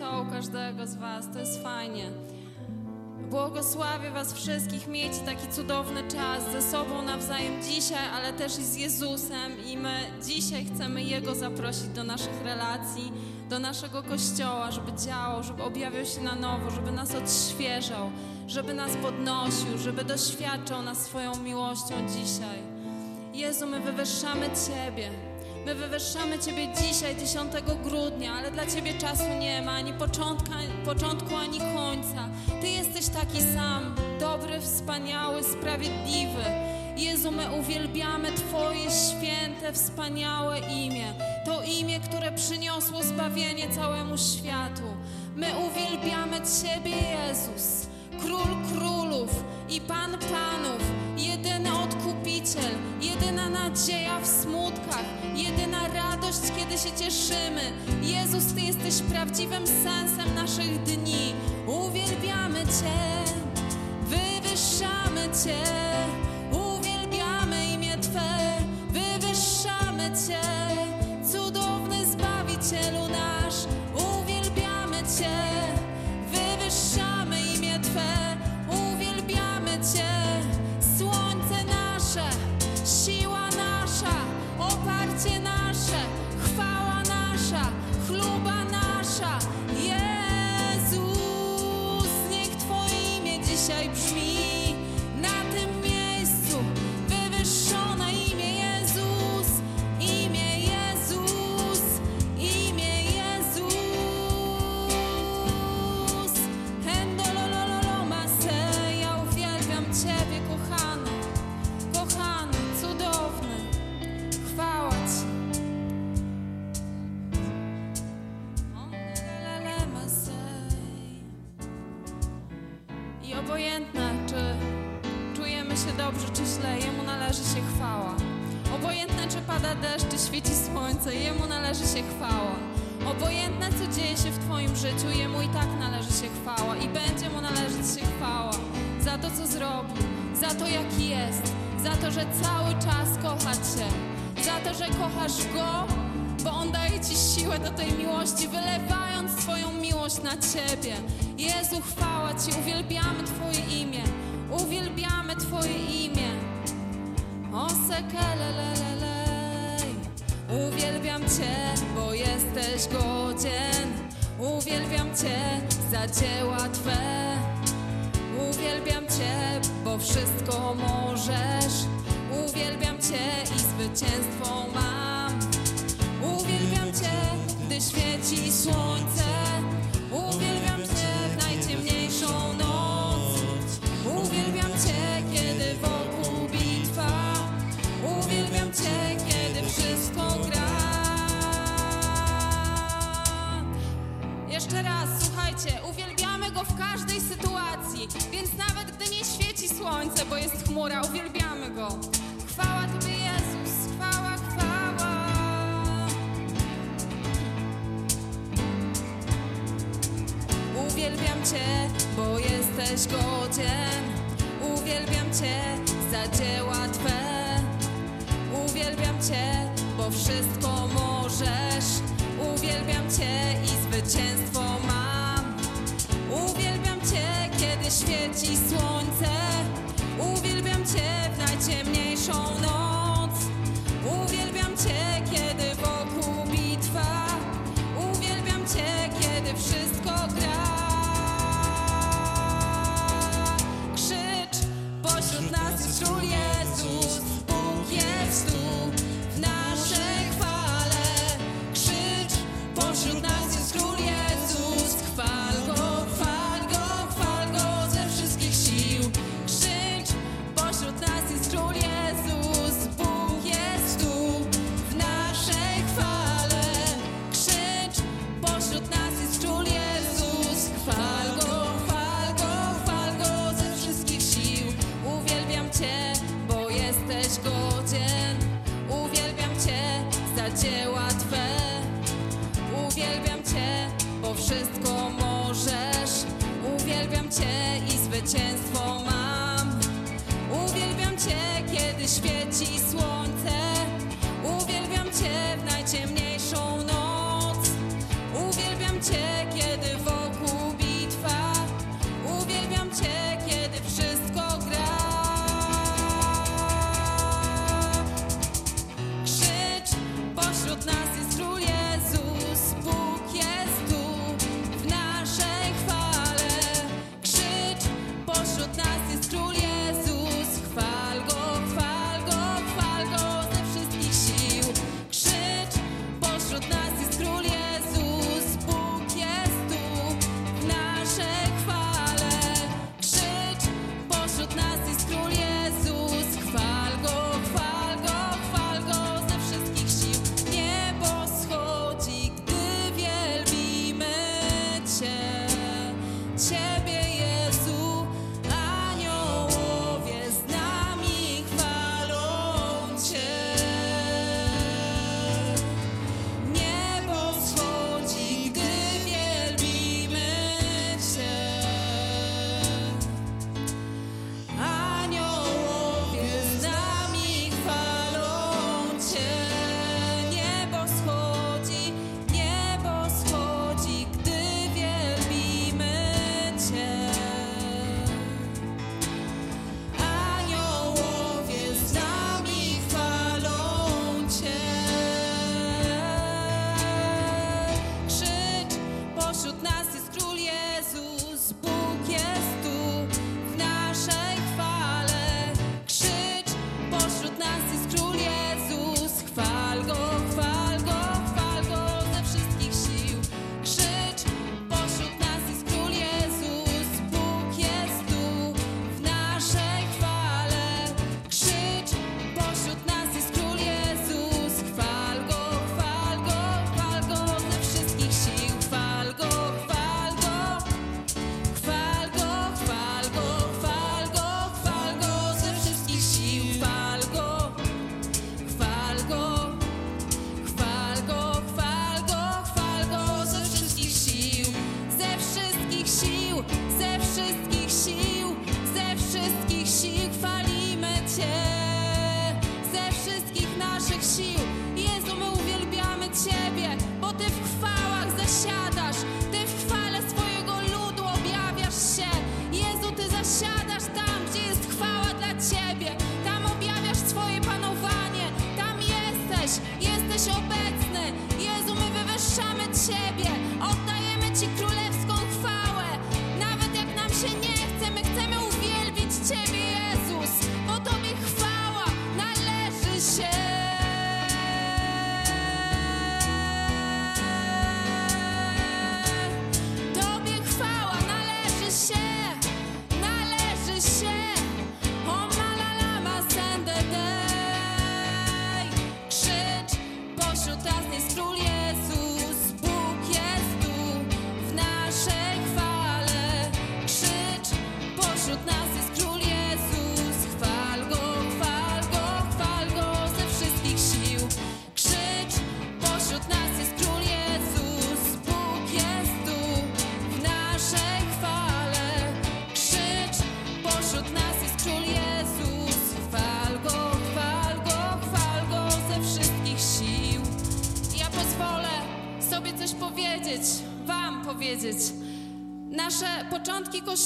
co u każdego z Was. To jest fajnie. Błogosławię Was wszystkich. Miejcie taki cudowny czas ze sobą nawzajem dzisiaj, ale też i z Jezusem. I my dzisiaj chcemy Jego zaprosić do naszych relacji, do naszego kościoła, żeby działał, żeby objawiał się na nowo, żeby nas odświeżał, żeby nas podnosił, żeby doświadczał nas swoją miłością dzisiaj. Jezu, my wywyższamy Ciebie. My wywyższamy Ciebie dzisiaj, 10 grudnia, ale dla Ciebie czasu nie ma, ani początka, początku, ani końca. Ty jesteś taki sam, dobry, wspaniały, sprawiedliwy. Jezu, my uwielbiamy Twoje święte, wspaniałe imię. To imię, które przyniosło zbawienie całemu światu. My uwielbiamy Ciebie, Jezus, Król Królów i Pan Panów, jedyny odkupiciel, jedyna nadzieja w smutkach, jedyna radość, kiedy się cieszymy. Jezus, Ty jesteś prawdziwym sensem naszych dni. Uwielbiamy Cię, wywyższamy Cię, uwielbiamy imię Twe, Pada deszcz, świeci słońce, Jemu należy się chwała. Obojętne, co dzieje się w Twoim życiu, Jemu i tak należy się chwała i będzie Mu należeć się chwała za to, co zrobił, za to, jaki jest, za to, że cały czas kocha Cię, za to, że kochasz Go, bo On daje Ci siłę do tej miłości, wylewając swoją miłość na Ciebie. Jezu, chwała Ci, uwielbiamy Twoje imię, uwielbiamy Twoje imię. O sekelelelelej, uwielbiam Cię, bo jesteś godzien. Uwielbiam Cię za dzieła Twe. Uwielbiam Cię, bo wszystko możesz. Uwielbiam Cię i zwycięstwo mam. Uwielbiam Cię, gdy świeci słońce. Uwielbiam słuchajcie, uwielbiamy Go w każdej sytuacji, więc nawet gdy nie świeci słońce, bo jest chmura, uwielbiamy Go. Chwała Tobie, Jezus, chwała, chwała. Uwielbiam Cię, bo jesteś godzien. Uwielbiam Cię za dzieła Twe. Uwielbiam Cię, bo wszystko możesz. Uwielbiam Cię i zwycięstwo mam. Świeci słońce. Uwielbiam Cię w najciemniejszą noc. Uwielbiam Cię, kiedy wokół bitwa. Uwielbiam Cię, kiedy wszystko gra. Krzycz, pośród nas jest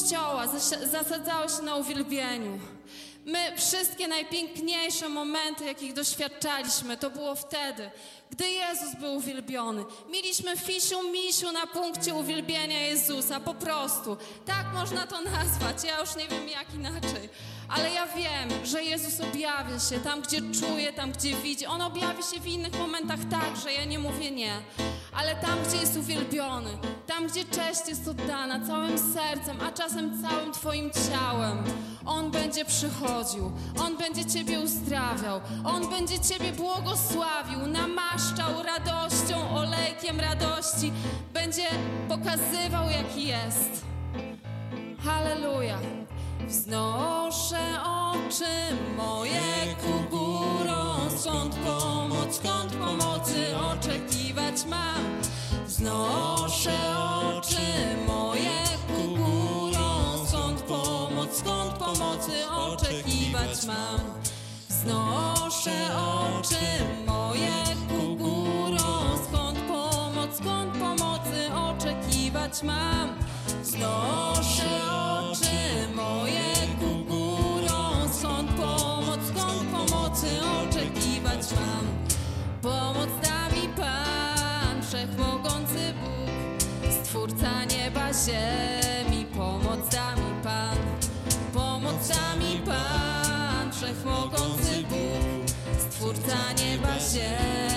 Kościoła zas- zasadzały się na uwielbieniu. My wszystkie najpiękniejsze momenty, jakich doświadczaliśmy, to było wtedy, gdy Jezus był uwielbiony. Mieliśmy fisiu misiu na punkcie uwielbienia Jezusa, po prostu. Tak można to nazwać, ja już nie wiem jak inaczej. Ale ja wiem, że Jezus objawia się tam, gdzie czuje, tam, gdzie widzi. On objawi się w innych momentach także, ja nie mówię nie. Ale tam, gdzie jest uwielbiony, tam, gdzie cześć jest oddana całym sercem, a czasem całym Twoim ciałem, On będzie przychodził, On będzie Ciebie uzdrawiał, On będzie Ciebie błogosławił, namaszczał radością, olejkiem radości, będzie pokazywał, jaki jest. Halleluja. Wznoszę oczy moje ku górą, skąd pomoc, skąd pomocy oczekiwać mam. Wznoszę oczy moje ku górą, skąd pomoc, skąd pomocy oczekiwać mam. Wznoszę oczy moje ku górą, skąd pomoc, skąd pomocy oczekiwać mam. Wznoszę oczy moje ku górą, skąd pomoc, skąd pomocy oczekiwać mam. Pomoc da mi Pan, Wszechmogący Bóg, Stwórca nieba, ziemi, pomoc da mi Pan. Pomoc da mi Pan, Wszechmogący Bóg, Stwórca nieba, ziemi,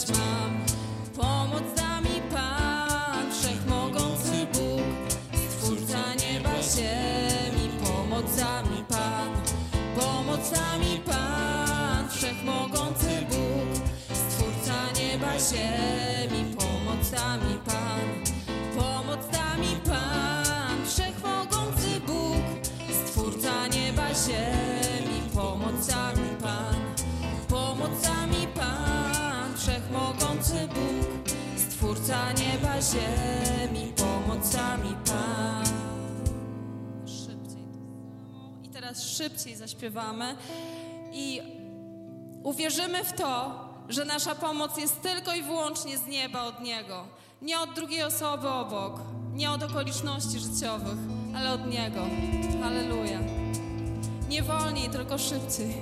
oczekiwać mam? Ziemi, pomoc da mi Pan. Szybciej to samo. I teraz szybciej zaśpiewamy i uwierzymy w to, że nasza pomoc jest tylko i wyłącznie z nieba od Niego. Nie od drugiej osoby obok, nie od okoliczności życiowych, ale od Niego. Halleluja. Nie wolniej, tylko szybciej.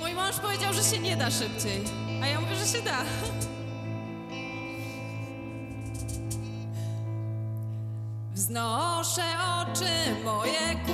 Mój mąż powiedział, że się nie da szybciej, a ja mówię, że się da. Wznoszę oczy moje ku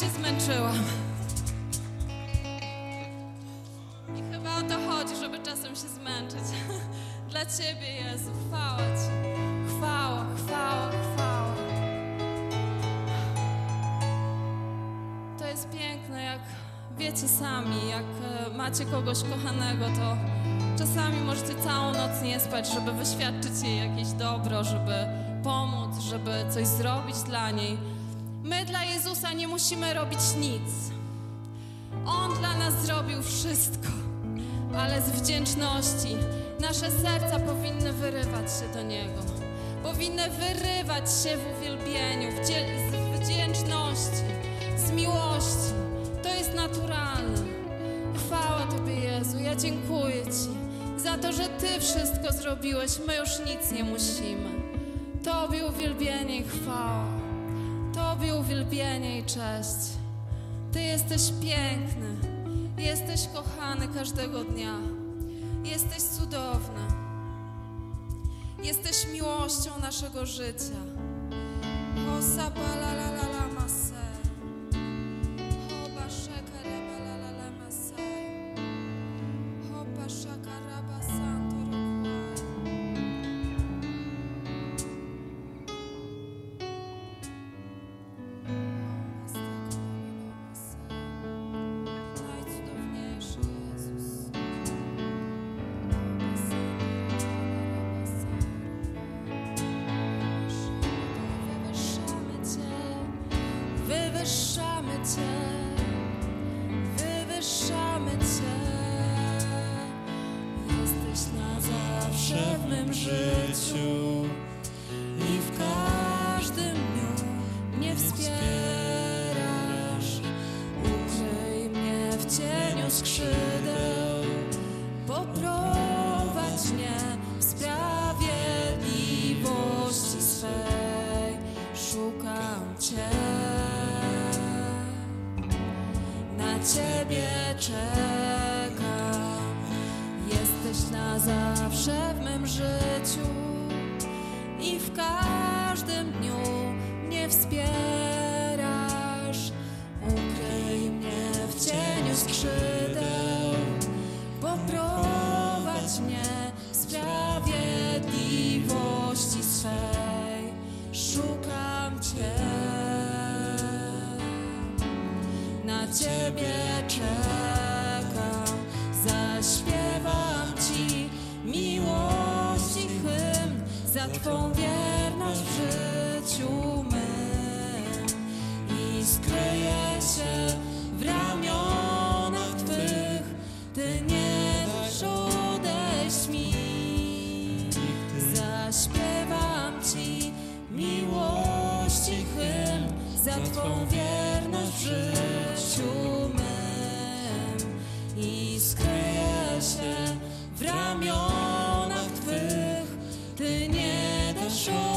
się zmęczyłam. I chyba o to chodzi, żeby czasem się zmęczyć. Dla Ciebie, Jezu, chwała Ci. Chwała, chwała, chwała. To jest piękne, jak wiecie sami, jak e, macie kogoś kochanego, to czasami możecie całą noc nie spać, żeby wyświadczyć jej jakieś dobro, żeby pomóc, żeby coś zrobić dla niej. My dla Jezusa nie musimy robić nic. On dla nas zrobił wszystko, ale z wdzięczności nasze serca powinny wyrywać się do Niego. Powinny wyrywać się w uwielbieniu, w z wdzięczności, z miłości. To jest naturalne. Chwała Tobie, Jezu. Ja dziękuję Ci za to, że Ty wszystko zrobiłeś. My już nic nie musimy. Tobie uwielbienie i chwała. Tobie uwielbienie i cześć. Ty jesteś piękny, jesteś kochany każdego dnia, jesteś cudowny, jesteś miłością naszego życia. Hosa, la, la, la, la. za Twą wierność w życiu mym i skryję się w ramionach Twych. Ty nie dasz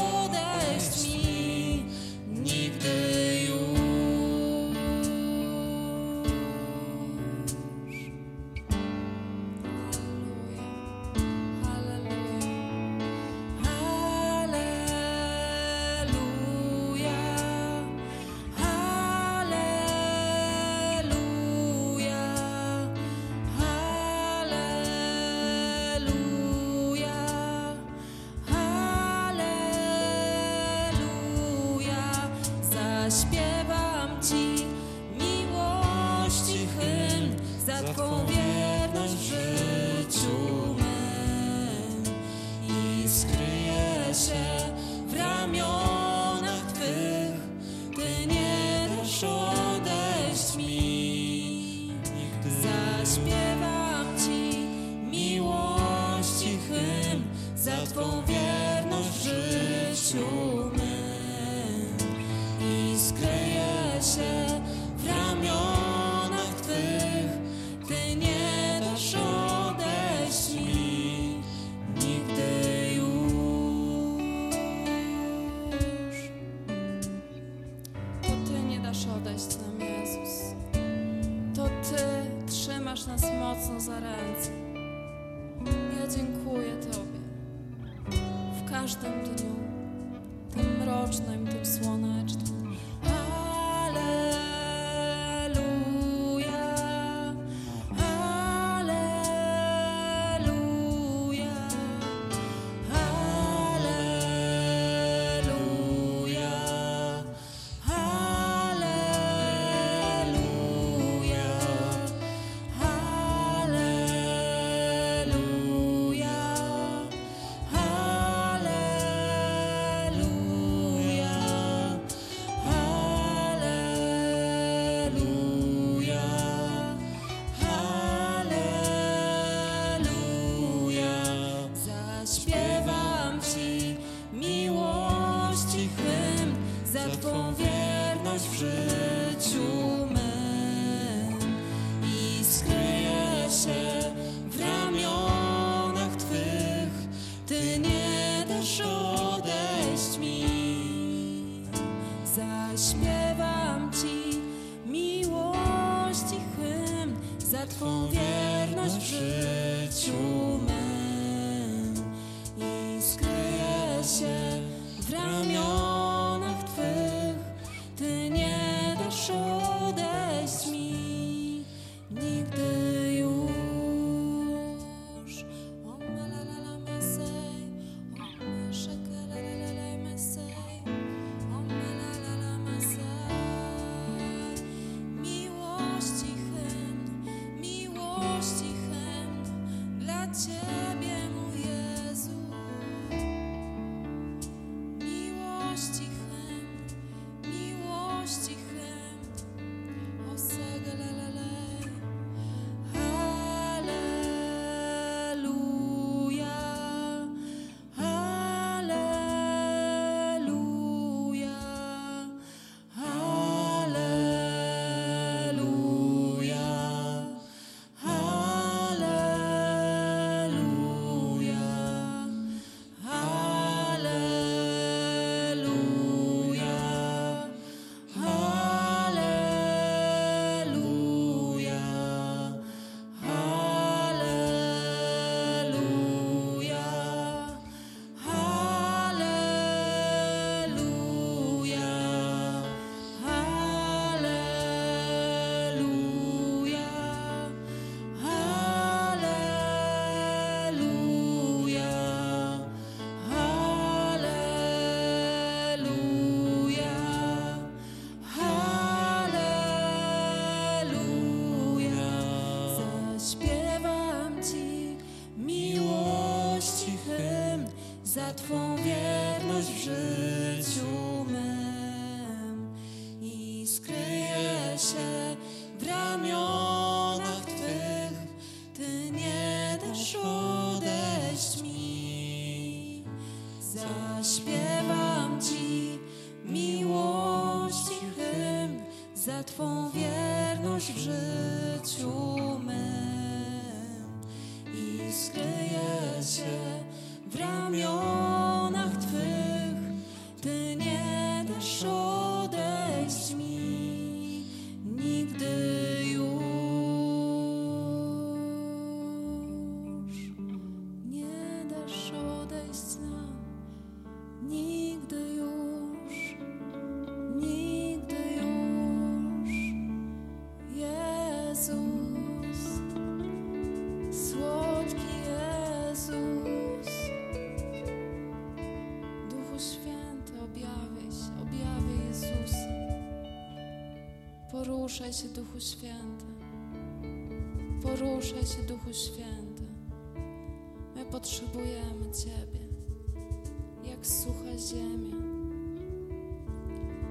Chip. Poruszaj się, Duchu Święty. Poruszaj się, Duchu Święty. My potrzebujemy Ciebie, jak sucha ziemia.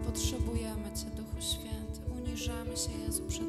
Potrzebujemy Cię, Duchu Święty. Uniżamy się, Jezu, przed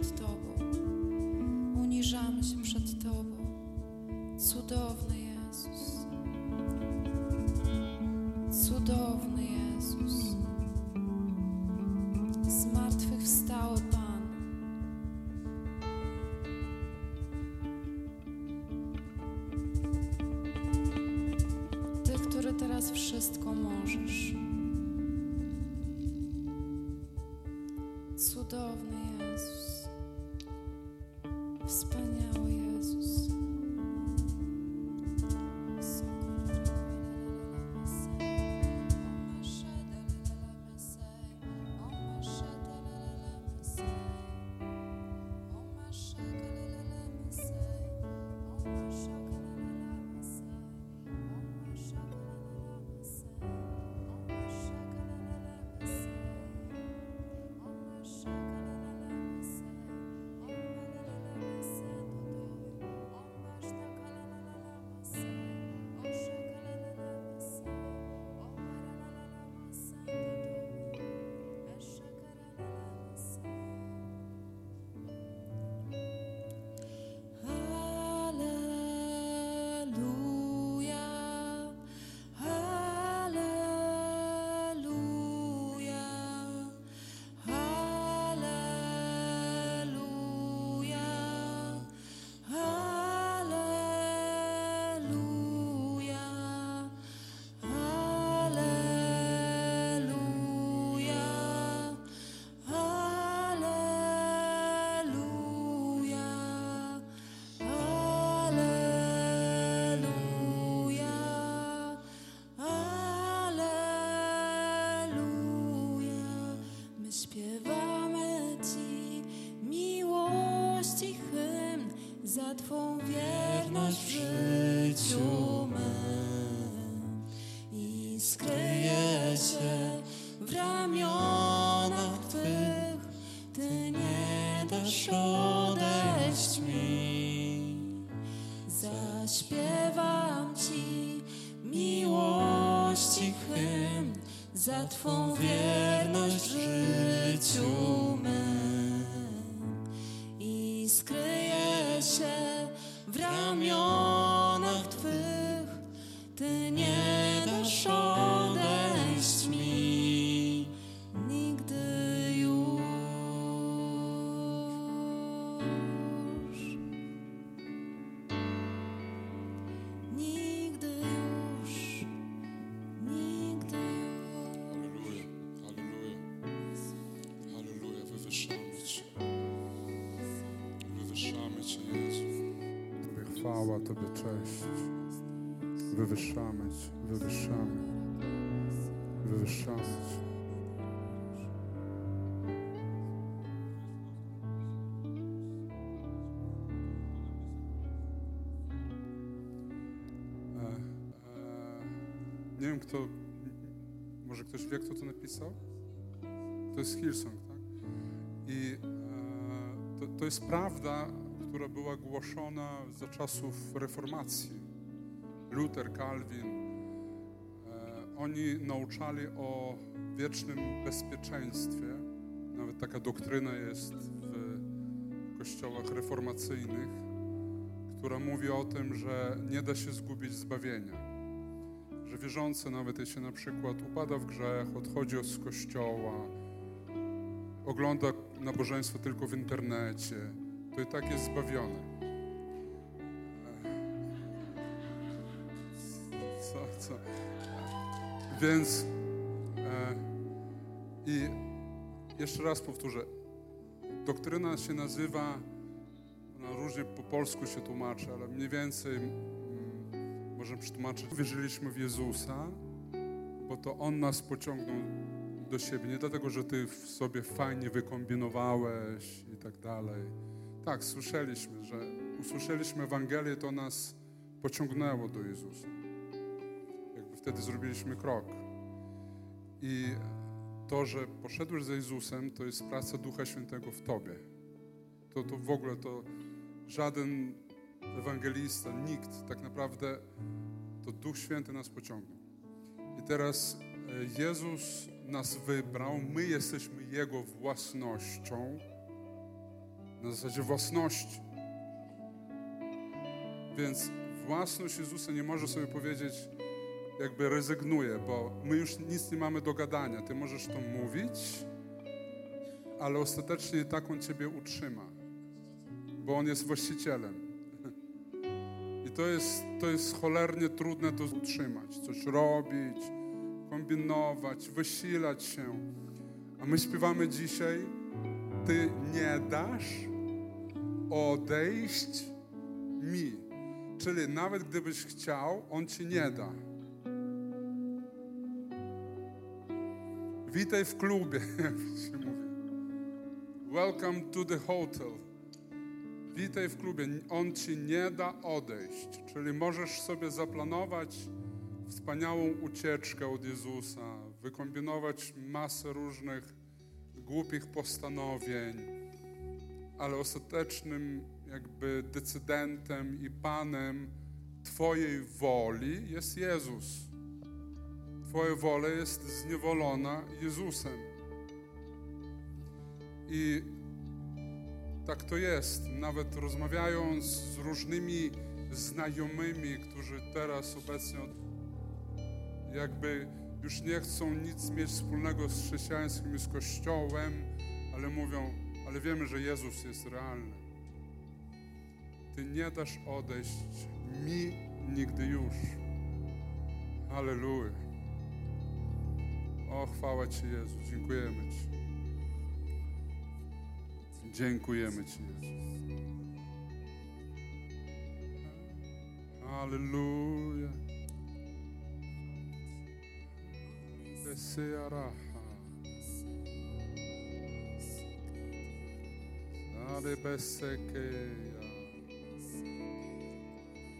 Twą wiedzę. Tobie, cześć. Wywyższamy Cię, wywyższamy, wywyższamy Cię. E, e, nie wiem, kto, może ktoś wie, kto to napisał? To jest Hillsong, tak? I e, to, to jest prawda, która była głoszona za czasów reformacji. Luther, Calvin, e, oni nauczali o wiecznym bezpieczeństwie. Nawet taka doktryna jest w kościołach reformacyjnych, która mówi o tym, że nie da się zgubić zbawienia. Że wierzący, nawet jeśli na przykład upada w grzech, odchodzi z kościoła, ogląda nabożeństwo tylko w internecie, to i tak jest zbawiony. Co, co? Więc e, i jeszcze raz powtórzę. Doktryna się nazywa, ona różnie po polsku się tłumaczy, ale mniej więcej mm, możemy przetłumaczyć. Wierzyliśmy w Jezusa, bo to On nas pociągnął do siebie. Nie dlatego, że Ty w sobie fajnie wykombinowałeś i tak dalej. Tak, słyszeliśmy, że usłyszeliśmy Ewangelię, to nas pociągnęło do Jezusa. Jakby wtedy zrobiliśmy krok. I to, że poszedłeś za Jezusem, to jest praca Ducha Świętego w Tobie. To, to w ogóle to żaden ewangelista, nikt tak naprawdę, to Duch Święty nas pociągnął. I teraz e, Jezus nas wybrał, my jesteśmy Jego własnością, na zasadzie własności. Więc własność Jezusa nie może sobie powiedzieć, jakby rezygnuje, bo my już nic nie mamy do gadania. Ty możesz to mówić, ale ostatecznie tak On Ciebie utrzyma, bo On jest właścicielem. I to jest, to jest cholernie trudne to utrzymać, coś robić, kombinować, wysilać się. A my śpiewamy dzisiaj, Ty nie dasz odejść mi. Czyli nawet gdybyś chciał, On Ci nie da. Witaj w klubie, się mówi. Welcome to the hotel. Witaj w klubie. On ci nie da odejść. Czyli możesz sobie zaplanować wspaniałą ucieczkę od Jezusa, wykombinować masę różnych głupich postanowień, ale ostatecznym jakby decydentem i panem Twojej woli jest Jezus. Twoja wola jest zniewolona Jezusem. I tak to jest. Nawet rozmawiając z różnymi znajomymi, którzy teraz obecnie jakby już nie chcą nic mieć wspólnego z chrześcijaństwem i z Kościołem, ale mówią, ale wiemy, że Jezus jest realny. Ty nie dasz odejść mi nigdy już. Halleluja. O, chwała Ci, Jezu. Dziękujemy Ci. Dziękujemy Ci, Jezus. Halleluja.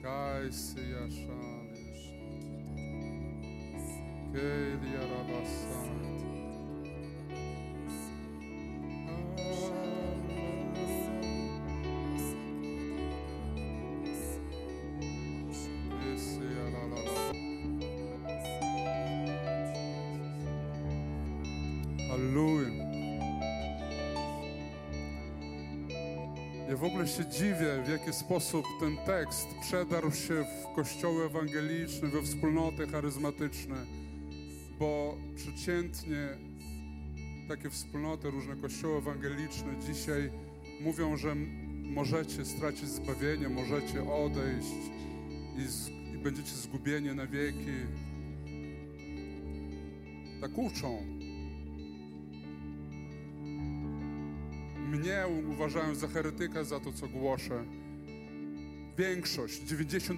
Kaisi Yashan Yashan keili Arabasana w ogóle się dziwię, w jaki sposób ten tekst przedarł się w kościoły ewangeliczne, we wspólnoty charyzmatyczne, bo przeciętnie takie wspólnoty, różne kościoły ewangeliczne dzisiaj mówią, że możecie stracić zbawienie, możecie odejść i, z, i będziecie zgubieni na wieki. Tak uczą. Mnie uważają za heretyka za to, co głoszę. Większość, 90%.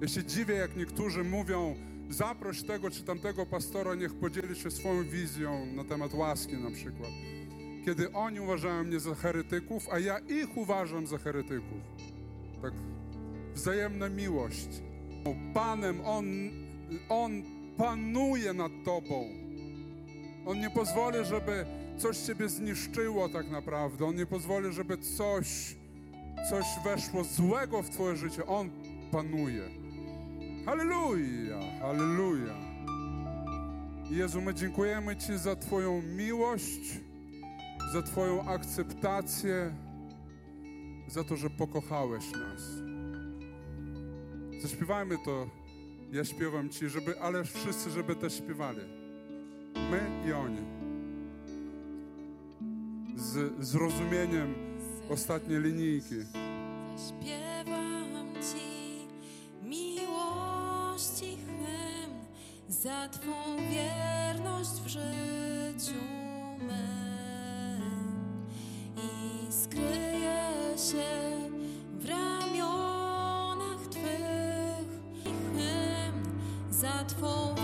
Ja się dziwię, jak niektórzy mówią, zaproś tego czy tamtego pastora, niech podzieli się swoją wizją na temat łaski na przykład. Kiedy oni uważają mnie za heretyków, a ja ich uważam za heretyków. Tak, wzajemna miłość. Panem, On, on panuje nad Tobą. On nie pozwoli, żeby coś Ciebie zniszczyło tak naprawdę. On nie pozwoli, żeby coś, coś weszło złego w Twoje życie. On panuje. Halleluja, halleluja. Jezu, my dziękujemy Ci za Twoją miłość, za Twoją akceptację, za to, że pokochałeś nas. Zaśpiewajmy to. Ja śpiewam Ci, żeby, ale wszyscy, żeby też śpiewali. My i oni. Z zrozumieniem ostatniej linijki. Zaśpiewam Ci miłości hymn za Twą wierność w życiu mym i skryję się w ramionach Twych hymn za Twą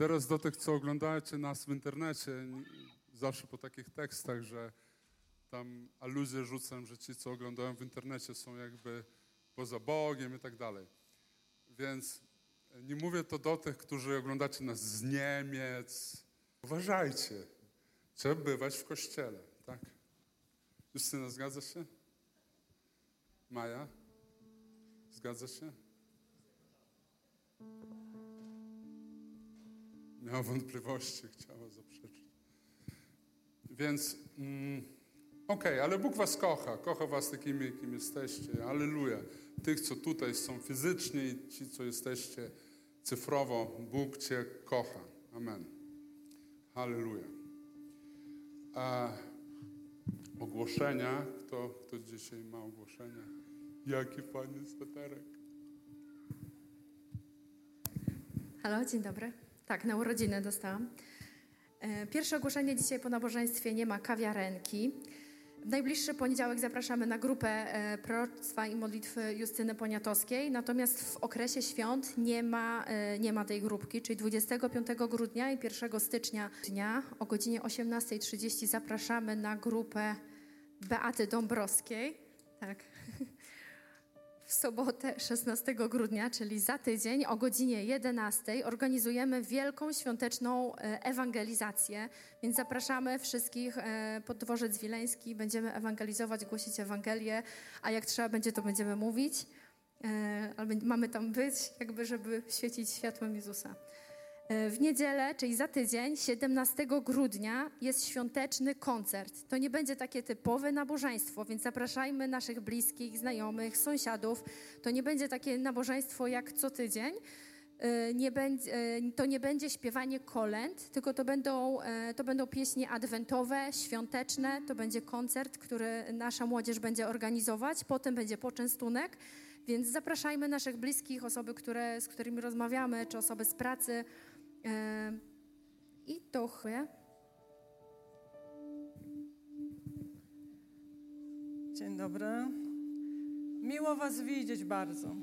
teraz do tych, co oglądacie nas w internecie, zawsze po takich tekstach, że tam aluzje rzucam, że ci, co oglądają w internecie, są jakby poza Bogiem i tak dalej. Więc nie mówię to do tych, którzy oglądacie nas z Niemiec. Uważajcie, trzeba bywać w kościele, tak? Justyna, zgadza się? Maja? Zgadza się? Miała wątpliwości, chciała zaprzeczyć. Więc, mm, okej, ale Bóg was kocha, kocha was takimi, jakim jesteście. Alleluja. Tych, co tutaj są fizycznie i ci, co jesteście cyfrowo, Bóg cię kocha. Amen. Halleluja. A ogłoszenia, kto, kto dzisiaj ma ogłoszenia? Jaki fajny sweterek. Halo, dzień dobry. Tak, na urodziny dostałam. E, Pierwsze ogłoszenie dzisiaj po nabożeństwie nie ma kawiarenki. W najbliższy poniedziałek zapraszamy na grupę e, proroctwa i modlitwy Justyny Poniatowskiej, natomiast w okresie świąt nie ma, e, nie ma tej grupki, czyli 25 grudnia i 1 stycznia dnia o godzinie 18.30 zapraszamy na grupę Beaty Dąbrowskiej. Tak. W sobotę 16 grudnia, czyli za tydzień o godzinie 11 organizujemy wielką świąteczną e, ewangelizację, więc zapraszamy wszystkich e, pod Dworzec Wileński. Będziemy ewangelizować, głosić Ewangelię, a jak trzeba będzie, to będziemy mówić. E, Ale mamy tam być, jakby, żeby świecić światłem Jezusa. E, W niedzielę, czyli za tydzień, 17 grudnia, jest świąteczny koncert. To nie będzie takie typowe nabożeństwo, więc zapraszajmy naszych bliskich, znajomych, sąsiadów. To nie będzie takie nabożeństwo jak co tydzień. E, Nie będzie, to nie będzie śpiewanie kolęd, tylko to będą, e, to będą pieśni adwentowe, świąteczne. To będzie koncert, który nasza młodzież będzie organizować. Potem będzie poczęstunek. Więc zapraszajmy naszych bliskich, osoby, które, z którymi rozmawiamy, czy osoby z pracy. E, I chyba. Dzień dobry. Miło Was widzieć bardzo.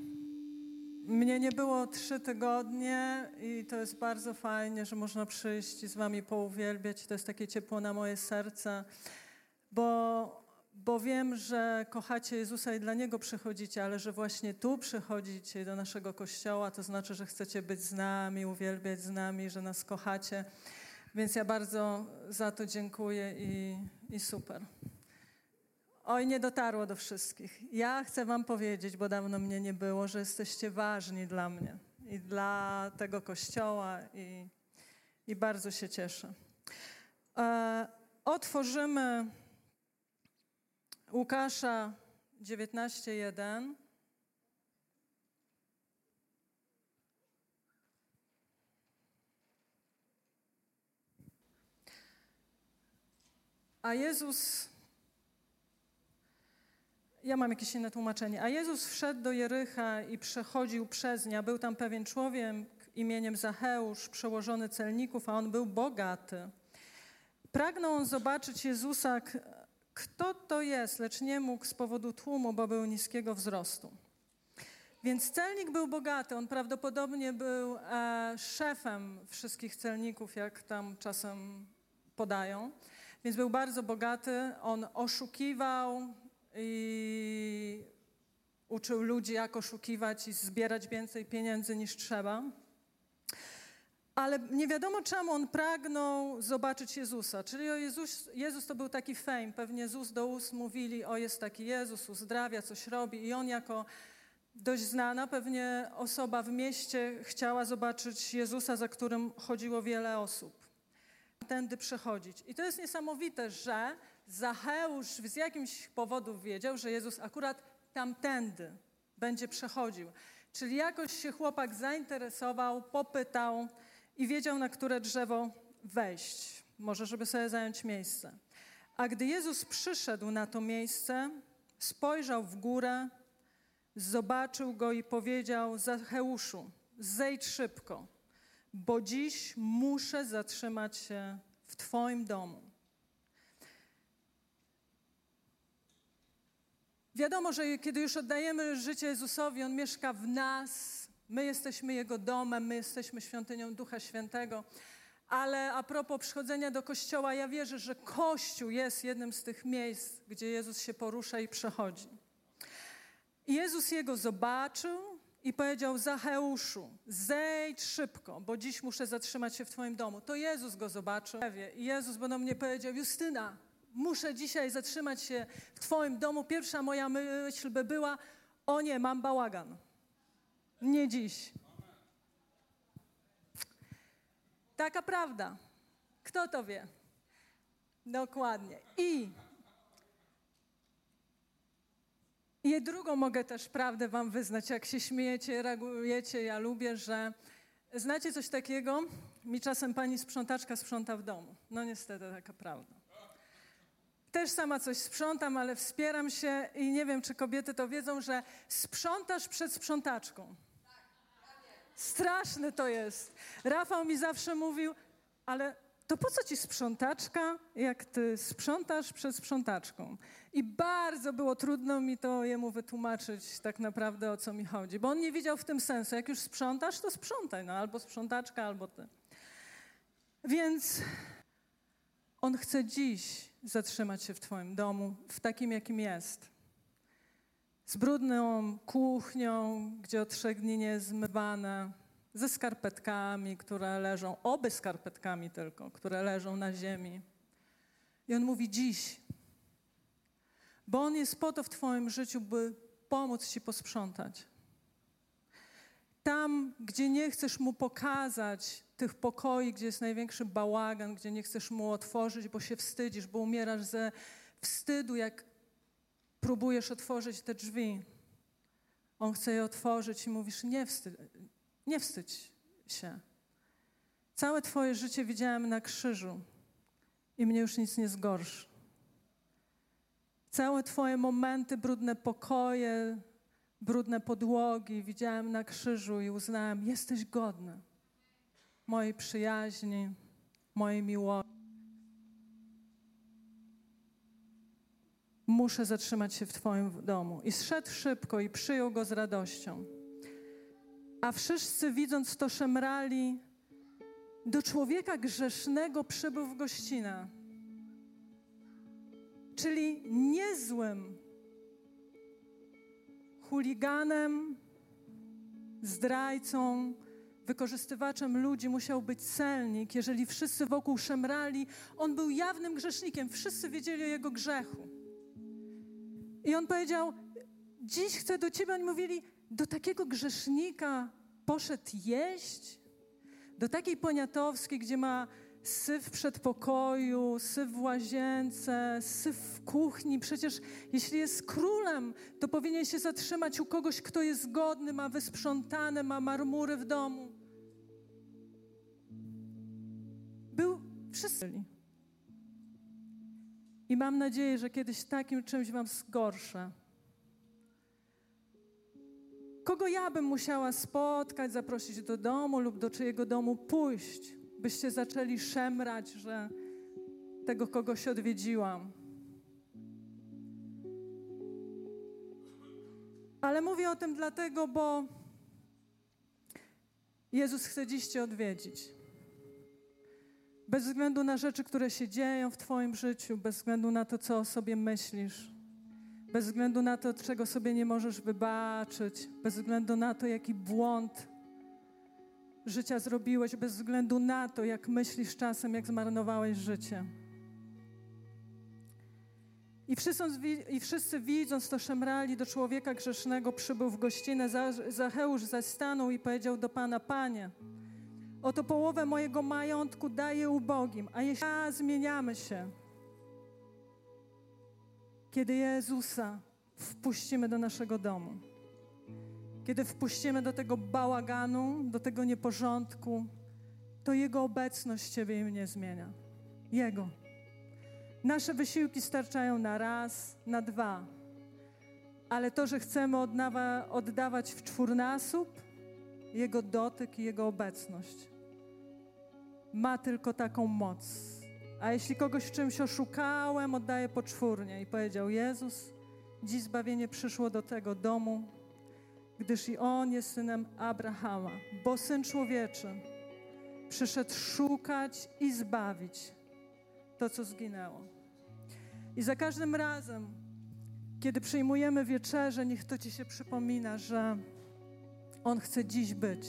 Mnie nie było trzy tygodnie i to jest bardzo fajnie, że można przyjść i z wami pouwielbiać. To jest takie ciepło na moje serce, bo, bo wiem, że kochacie Jezusa i dla Niego przychodzicie, ale że właśnie tu przychodzicie do naszego kościoła, to znaczy, że chcecie być z nami, uwielbiać z nami, że nas kochacie. Więc ja bardzo za to dziękuję i, i super. Oj, nie dotarło do wszystkich. Ja chcę Wam powiedzieć, bo dawno mnie nie było, że jesteście ważni dla mnie i dla tego kościoła, i, i bardzo się cieszę. E, otworzymy Łukasza 19:1. A Jezus ja mam jakieś inne tłumaczenie. A Jezus wszedł do Jericha i przechodził przez nie. Był tam pewien człowiek imieniem Zacheusz, przełożony celników, a on był bogaty. Pragnął on zobaczyć Jezusa, kto to jest, lecz nie mógł z powodu tłumu, bo był niskiego wzrostu. Więc celnik był bogaty, on prawdopodobnie był e, szefem wszystkich celników, jak tam czasem podają. Więc był bardzo bogaty, on oszukiwał, i uczył ludzi, jak oszukiwać i zbierać więcej pieniędzy niż trzeba. Ale nie wiadomo czemu on pragnął zobaczyć Jezusa. Czyli o Jezus, Jezus to był taki fame. Pewnie z ust do ust mówili, o jest taki Jezus, uzdrawia, coś robi. I on jako dość znana pewnie osoba w mieście chciała zobaczyć Jezusa, za którym chodziło wiele osób. Tędy przechodzić. I to jest niesamowite, że Zacheusz z jakimś powodów wiedział, że Jezus akurat tamtędy będzie przechodził. Czyli jakoś się chłopak zainteresował, popytał i wiedział, na które drzewo wejść, może żeby sobie zająć miejsce. A gdy Jezus przyszedł na to miejsce, spojrzał w górę, zobaczył go i powiedział: Zacheuszu, zejdź szybko, bo dziś muszę zatrzymać się w Twoim domu. Wiadomo, że kiedy już oddajemy życie Jezusowi, On mieszka w nas, my jesteśmy Jego domem, my jesteśmy świątynią Ducha Świętego. Ale a propos przychodzenia do kościoła, ja wierzę, że kościół jest jednym z tych miejsc, gdzie Jezus się porusza i przechodzi. Jezus jego zobaczył i powiedział: Zacheuszu, zejdź szybko, bo dziś muszę zatrzymać się w Twoim domu. To Jezus go zobaczył. I Jezus będą mnie powiedział: Justyna, muszę dzisiaj zatrzymać się w Twoim domu, pierwsza moja myśl by była: o nie, mam bałagan. Nie dziś. Taka prawda. Kto to wie? Dokładnie. I, I drugą mogę też prawdę Wam wyznać. Jak się śmiejecie, reagujecie, ja lubię, że znacie coś takiego? Mi czasem pani sprzątaczka sprząta w domu. No niestety taka prawda. Też sama coś sprzątam, ale wspieram się i nie wiem, czy kobiety to wiedzą, że sprzątasz przed sprzątaczką. Straszne to jest. Rafał mi zawsze mówił, ale to po co ci sprzątaczka, jak ty sprzątasz przed sprzątaczką? I bardzo było trudno mi to jemu wytłumaczyć tak naprawdę o co mi chodzi, bo on nie widział w tym sensu. Jak już sprzątasz, to sprzątaj, no albo sprzątaczka, albo ty. Więc on chce dziś zatrzymać się w Twoim domu, w takim, jakim jest. Z brudną kuchnią, gdzie od trzech dni nie zmywane, ze skarpetkami, które leżą, oby skarpetkami tylko, które leżą na ziemi. I on mówi dziś, bo on jest po to w Twoim życiu, by pomóc Ci posprzątać. Tam, gdzie nie chcesz mu pokazać tych pokoi, gdzie jest największy bałagan, gdzie nie chcesz mu otworzyć, bo się wstydzisz, bo umierasz ze wstydu, jak próbujesz otworzyć te drzwi. On chce je otworzyć i mówisz: Nie, wstydź, nie wstydź się. Całe Twoje życie widziałem na krzyżu i mnie już nic nie zgorszy. Całe Twoje momenty, brudne pokoje, brudne podłogi widziałem na krzyżu i uznałem: Jesteś godny mojej przyjaźni, mojej miłości. Muszę zatrzymać się w Twoim domu. I zszedł szybko i przyjął go z radością. A wszyscy widząc to szemrali, do człowieka grzesznego przybył w gościnę. Czyli niezłym chuliganem, zdrajcą, wykorzystywaczem ludzi musiał być celnik, jeżeli wszyscy wokół szemrali. On był jawnym grzesznikiem, wszyscy wiedzieli o jego grzechu. I on powiedział: Dziś chcę do ciebie. Oni mówili: Do takiego grzesznika poszedł jeść? Do takiej poniatowskiej, gdzie ma syf w przedpokoju, syf w łazience, syf w kuchni. Przecież jeśli jest królem, to powinien się zatrzymać u kogoś, kto jest godny, ma wysprzątane, ma marmury w domu. Był wszyscy. I mam nadzieję, że kiedyś takim czymś wam zgorszę. Kogo ja bym musiała spotkać, zaprosić do domu lub do czyjego domu pójść, byście zaczęli szemrać, że tego kogoś odwiedziłam. Ale mówię o tym dlatego, bo Jezus chce dziś Cię odwiedzić. Bez względu na rzeczy, które się dzieją w Twoim życiu, bez względu na to, co o sobie myślisz, bez względu na to, czego sobie nie możesz wybaczyć, bez względu na to, jaki błąd życia zrobiłeś, bez względu na to, jak myślisz czasem, jak zmarnowałeś życie. I wszyscy, I wszyscy widząc to szemrali do człowieka grzesznego, przybył w gościnę. Zacheusz zaś stanął i powiedział do Pana, Panie, oto połowę mojego majątku daję ubogim, a jeśli zmieniamy się, kiedy Jezusa wpuścimy do naszego domu, kiedy wpuścimy do tego bałaganu, do tego nieporządku, to Jego obecność Ciebie i mnie zmienia. Jego. Nasze wysiłki starczają na raz, na dwa, ale to, że chcemy oddawać w czwórnasób, Jego dotyk i Jego obecność ma tylko taką moc. A jeśli kogoś w czymś oszukałem, oddaję poczwórnie. I powiedział Jezus, dziś zbawienie przyszło do tego domu, gdyż i on jest synem Abrahama, bo syn człowieczy przyszedł szukać i zbawić to, co zginęło. I za każdym razem, kiedy przyjmujemy wieczerze, niech to ci się przypomina, że on chce dziś być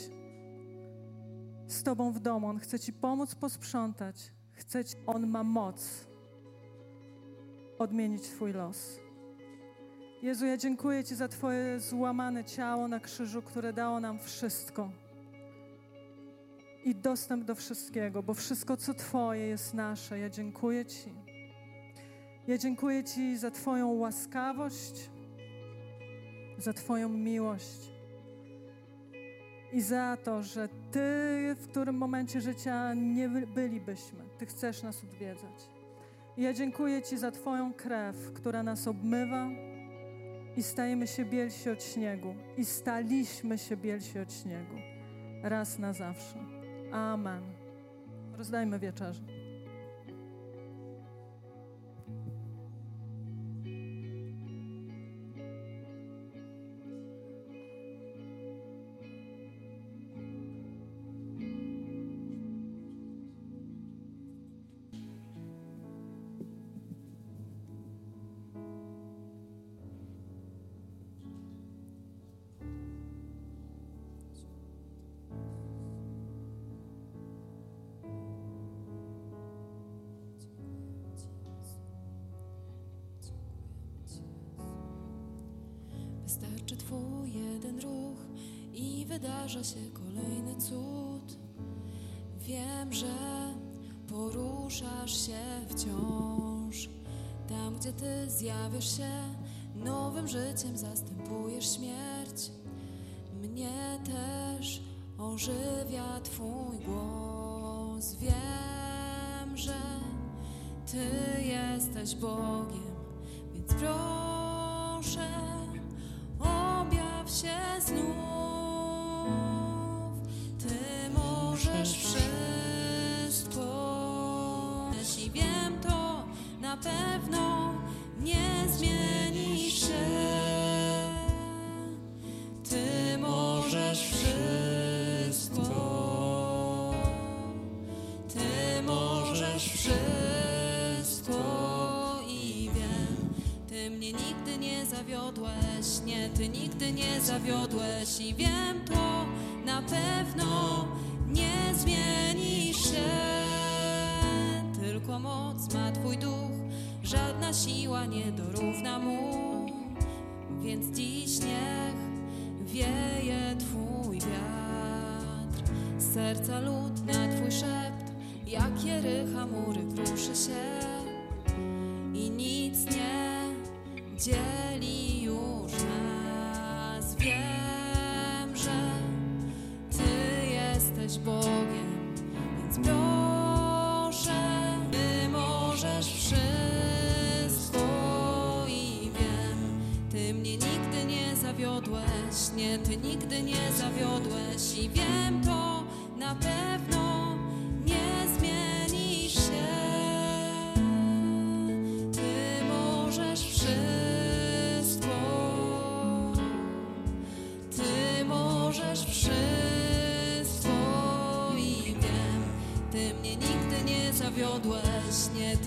z tobą w domu, on chce ci pomóc posprzątać chceć, On ma moc odmienić Twój los. Jezu, ja dziękuję Ci za Twoje złamane ciało na krzyżu, które dało nam wszystko i dostęp do wszystkiego, bo wszystko, co Twoje, jest nasze. Ja dziękuję Ci. Ja dziękuję Ci za Twoją łaskawość, za Twoją miłość i za to, że Ty w którym momencie życia nie bylibyśmy, Ty chcesz nas odwiedzać. I ja dziękuję Ci za Twoją krew, która nas obmywa i stajemy się bielsi od śniegu. I staliśmy się bielsi od śniegu. Raz na zawsze. Amen. Rozdajmy wieczerzę. Ty zjawiasz się, nowym życiem zastępujesz śmierć. Mnie też ożywia Twój głos. Wiem, że Ty jesteś Bogiem, więc proszę wszystko i wiem, Ty mnie nigdy nie zawiodłeś, nie, Ty nigdy nie zawiodłeś i wiem to na pewno nie zmieni się. Tylko moc ma Twój duch, żadna siła nie dorówna mu, więc dziś niech wieje Twój wiatr. Serca lud na Twój szept, jak Jerycha mury kruszy się. I nic nie dzieli już nas. Wiem, że Ty jesteś Bogiem, więc proszę, Ty możesz wszystko i wiem, Ty mnie nigdy nie zawiodłeś, nie, Ty nigdy nie zawiodłeś. I wiem to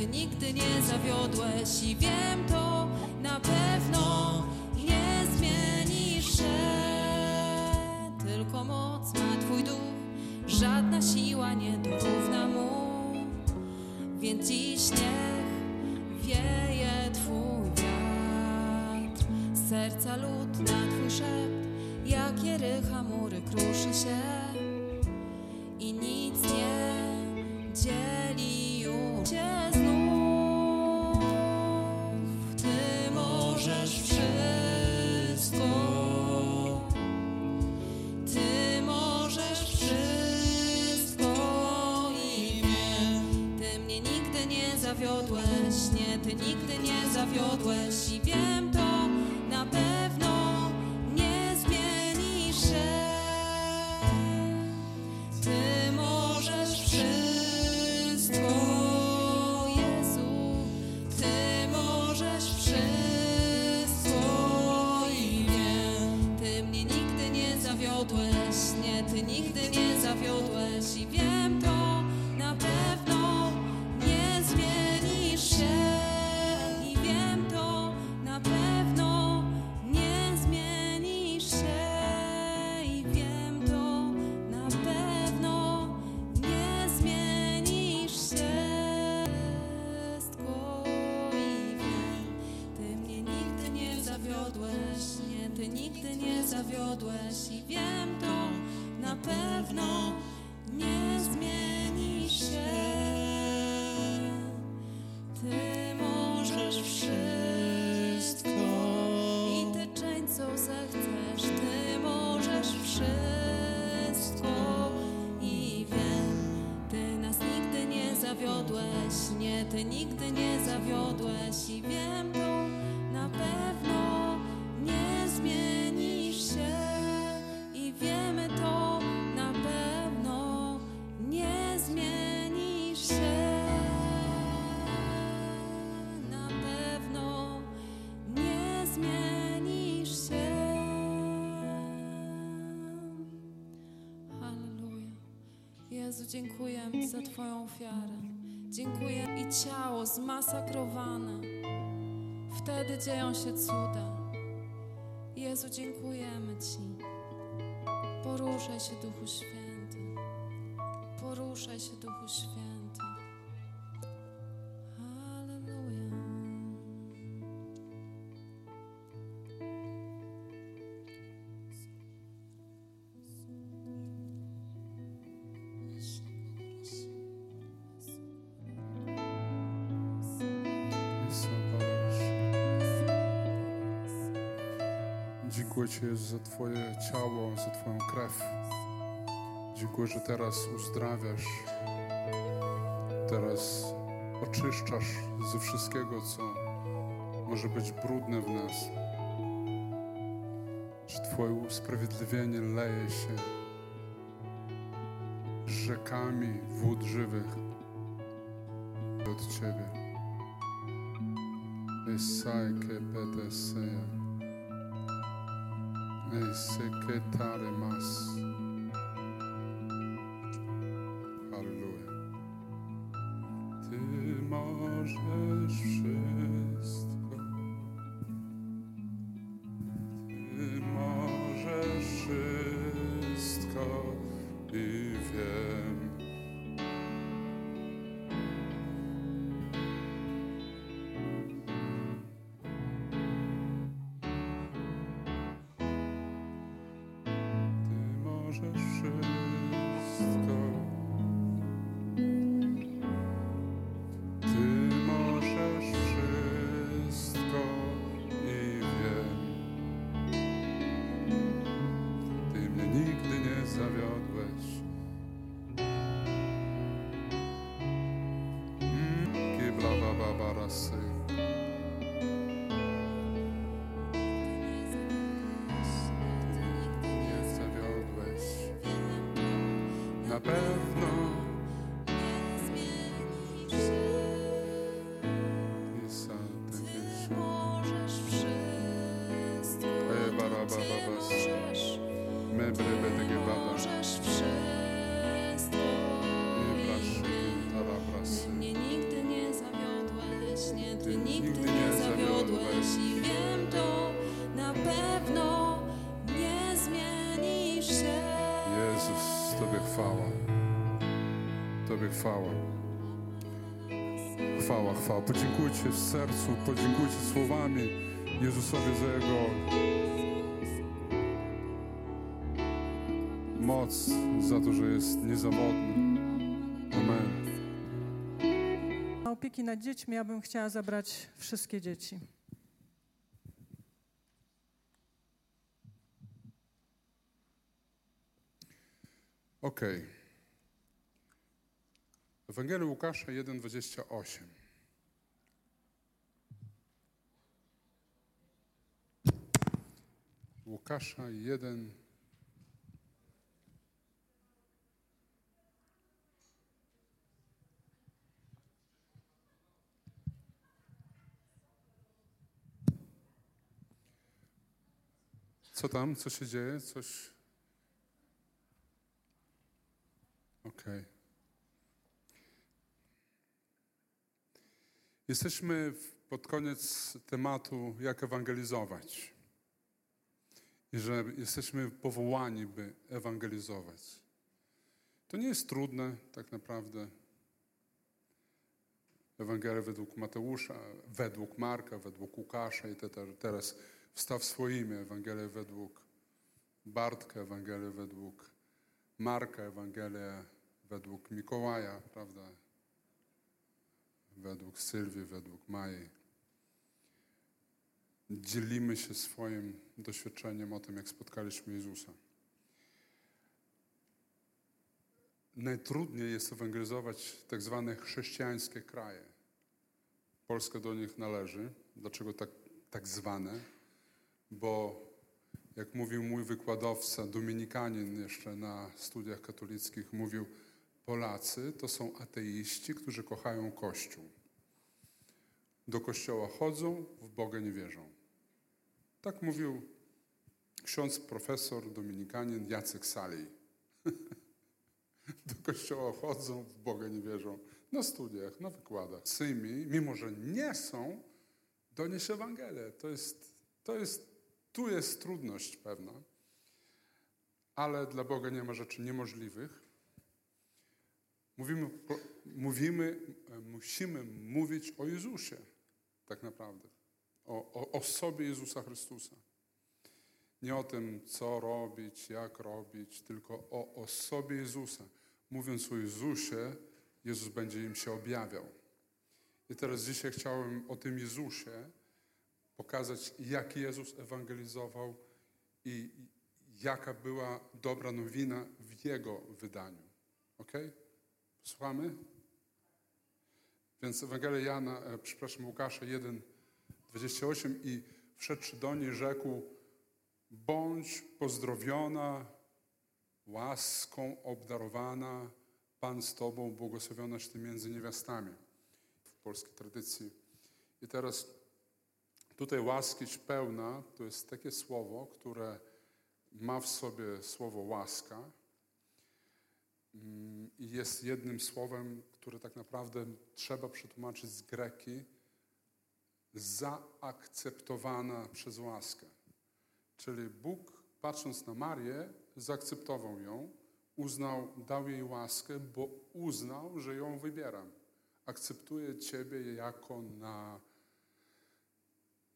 Nigdy nie zawiodłeś i wiem Nigdy nie zawiodłeś i wiem Jezu, dziękuję za Twoją ofiarę. Dziękuję i ciało zmasakrowane. Wtedy dzieją się cuda. Jezu, dziękujemy Ci. Poruszaj się, Duchu Święty. Poruszaj się, Duchu Święty. Dziękuję Ci Jezu za Twoje ciało, za Twoją krew. Dziękuję, że teraz uzdrawiasz, teraz oczyszczasz ze wszystkiego, co może być brudne w nas. Że Twoje usprawiedliwienie leje się rzekami wód żywych od Ciebie. Esai que peteseja. Sekretarmas. Opieki nad dziećmi ja bym chciała zabrać wszystkie dzieci. Okej. Ewangelia Łukasza 1,28. Łukasza 1. Co tam? Co się dzieje? Coś. Okej. Jesteśmy w- pod koniec tematu, jak ewangelizować. I że jesteśmy powołani, by ewangelizować. To nie jest trudne, tak naprawdę. Ewangelia według Mateusza, według Marka, według Łukasza i te, te, teraz wstaw swoje imię. Ewangelia według Bartka, Ewangelia według Marka, Ewangelia według Mikołaja, prawda? Według Sylwii, według Mai. Dzielimy się swoim doświadczeniem o tym, jak spotkaliśmy Jezusa. Najtrudniej jest ewangelizować tak zwane chrześcijańskie kraje. Polska do nich należy. Dlaczego tak, tak zwane? Bo jak mówił mój wykładowca, dominikanin jeszcze na studiach katolickich, mówił, Polacy to są ateiści, którzy kochają Kościół. Do Kościoła chodzą, w Boga nie wierzą. Tak mówił ksiądz profesor dominikanin Jacek Salej. Do Kościoła chodzą, w Boga nie wierzą. Na studiach, na wykładach. Symi, mimo że nie są, donieś Ewangelię. To jest, to jest tu jest trudność pewna, ale dla Boga nie ma rzeczy niemożliwych. Mówimy, mówimy e, musimy mówić o Jezusie, tak naprawdę. O, o osobie Jezusa Chrystusa. Nie o tym, co robić, jak robić, tylko o osobie Jezusa. Mówiąc o Jezusie, Jezus będzie im się objawiał. I teraz dzisiaj chciałem o tym Jezusie pokazać, jak Jezus ewangelizował i jaka była dobra nowina w Jego wydaniu. Ok? Słuchamy? Więc Ewangelia Jana, e, przepraszam, Łukasza 1, 28 i wszedłszy do niej rzekł, bądź pozdrowiona, łaską obdarowana, Pan z Tobą, błogosławionaś Ty między niewiastami. W polskiej tradycji. I teraz Tutaj łaskić pełna to jest takie słowo, które ma w sobie słowo łaska mm, i jest jednym słowem, które tak naprawdę trzeba przetłumaczyć z greki, zaakceptowana przez łaskę. Czyli Bóg, patrząc na Marię, zaakceptował ją, uznał, dał jej łaskę, bo uznał, że ją wybieram. Akceptuję Ciebie jako na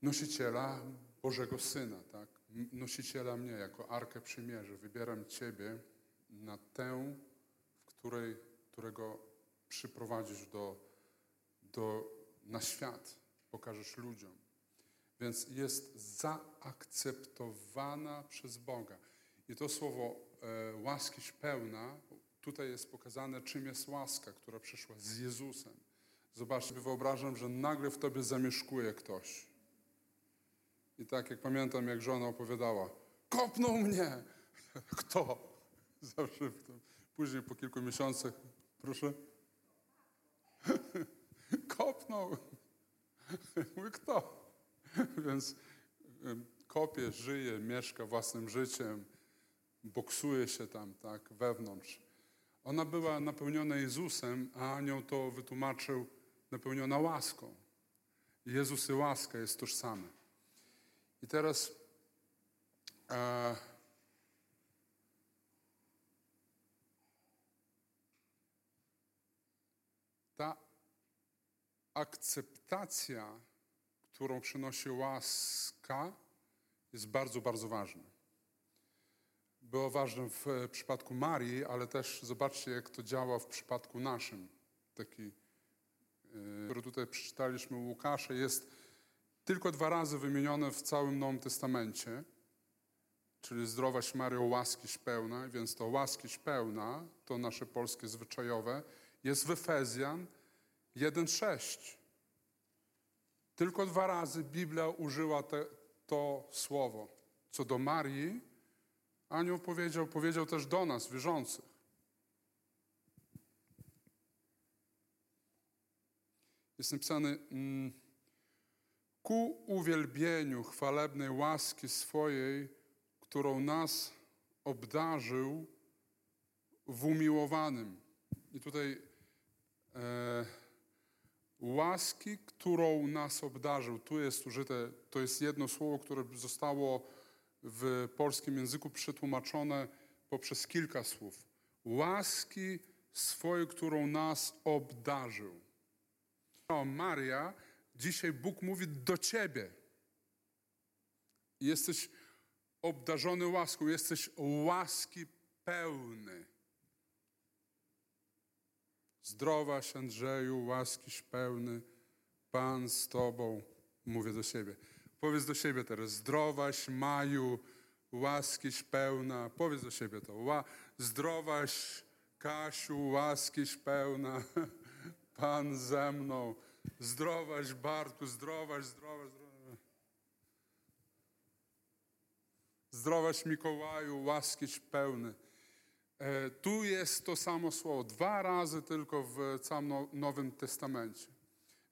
nosiciela Bożego Syna, tak? Nosiciela mnie jako Arkę Przymierza. Wybieram Ciebie na tę, w której, którego przyprowadzisz do, do, na świat, pokażesz ludziom. Więc jest zaakceptowana przez Boga. I to słowo e, łaskiś pełna, tutaj jest pokazane, czym jest łaska, która przyszła z Jezusem. Zobaczcie, wyobrażam, że nagle w tobie zamieszkuje ktoś. I tak jak pamiętam, jak żona opowiadała, kopnął mnie. Kto? Zawsze. Później po kilku miesiącach, proszę, kopnął. Mówię, kto? Więc kopie, żyje, mieszka własnym życiem, boksuje się tam, tak, wewnątrz. Ona była napełniona Jezusem, a anioł to wytłumaczył napełniona łaską. Jezus i łaska jest tożsame. I teraz e, ta akceptacja, którą przynosi łaska, jest bardzo, bardzo ważna. Było ważne w e, przypadku Marii, ale też zobaczcie, jak to działa w przypadku naszym. Taki, e, który tutaj przeczytaliśmy u Łukasza, jest tylko dwa razy wymienione w całym Nowym Testamencie, czyli zdrowaś Mario łaskiś pełna, więc to łaskiś pełna, to nasze polskie zwyczajowe, jest w Efezjan 1,6. Tylko dwa razy Biblia użyła te, to słowo. Co do Marii, anioł powiedział, powiedział też do nas, wierzących. Jest napisane, mm, ku uwielbieniu chwalebnej łaski swojej, którą nas obdarzył w umiłowanym. I tutaj e, łaski, którą nas obdarzył. Tu jest użyte, to jest jedno słowo, które zostało w polskim języku przetłumaczone poprzez kilka słów. Łaski swojej, którą nas obdarzył. O, Maria, dzisiaj Bóg mówi do ciebie. Jesteś obdarzony łaską, jesteś łaski pełny. Zdrowaś Andrzeju, łaskiś pełny, Pan z Tobą. Mówię do siebie. Powiedz do siebie teraz, zdrowaś Maju, łaskiś pełna. Powiedz do siebie to. Ła, zdrowaś Kasiu, łaskiś pełna, Pan ze mną. Zdrowaś Bartku, zdrowaś, zdrowaś, zdrowaś. Mikołaju, łaskiś pełny. E, Tu jest to samo słowo, dwa razy tylko w całym No- Nowym Testamencie.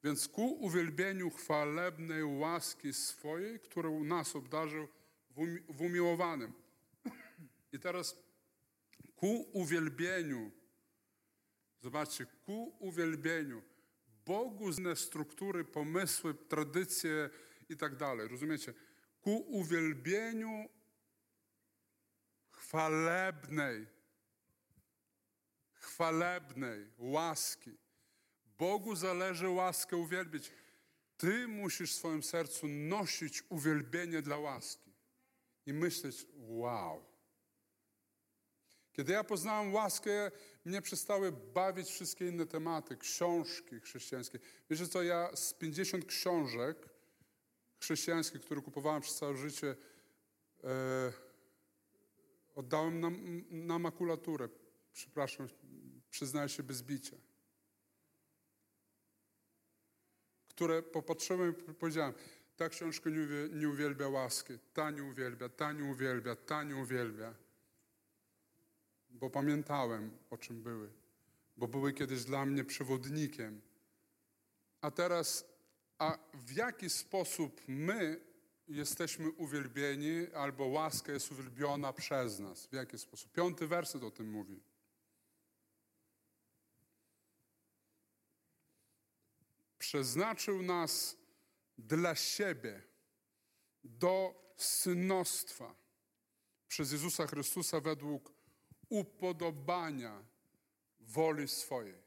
Więc ku uwielbieniu chwalebnej łaski swojej, którą nas obdarzył w umiłowanym. I teraz ku uwielbieniu, zobaczcie, ku uwielbieniu Bogu zne struktury, pomysły, tradycje i tak dalej. Rozumiecie? Ku uwielbieniu chwalebnej, chwalebnej łaski. Bogu zależy łaskę uwielbić. Ty musisz w swoim sercu nosić uwielbienie dla łaski i myśleć, wow. Kiedy ja poznałem łaskę, mnie przestały bawić wszystkie inne tematy, książki chrześcijańskie. Wiecie co, ja z 50 książek chrześcijańskich, które kupowałem przez całe życie, e, oddałem na, na makulaturę. Przepraszam, przyznaję się bez bicia. Które popatrzyłem i powiedziałem, ta książka nie, uwie- nie uwielbia łaski, ta nie uwielbia, ta nie uwielbia, ta nie uwielbia. Bo pamiętałem, o czym były. Bo były kiedyś dla mnie przewodnikiem. A teraz, a w jaki sposób my jesteśmy uwielbieni, albo łaska jest uwielbiona przez nas? W jaki sposób? Piąty werset o tym mówi. przeznaczył nas dla siebie do synostwa przez Jezusa Chrystusa według upodobania woli swojej.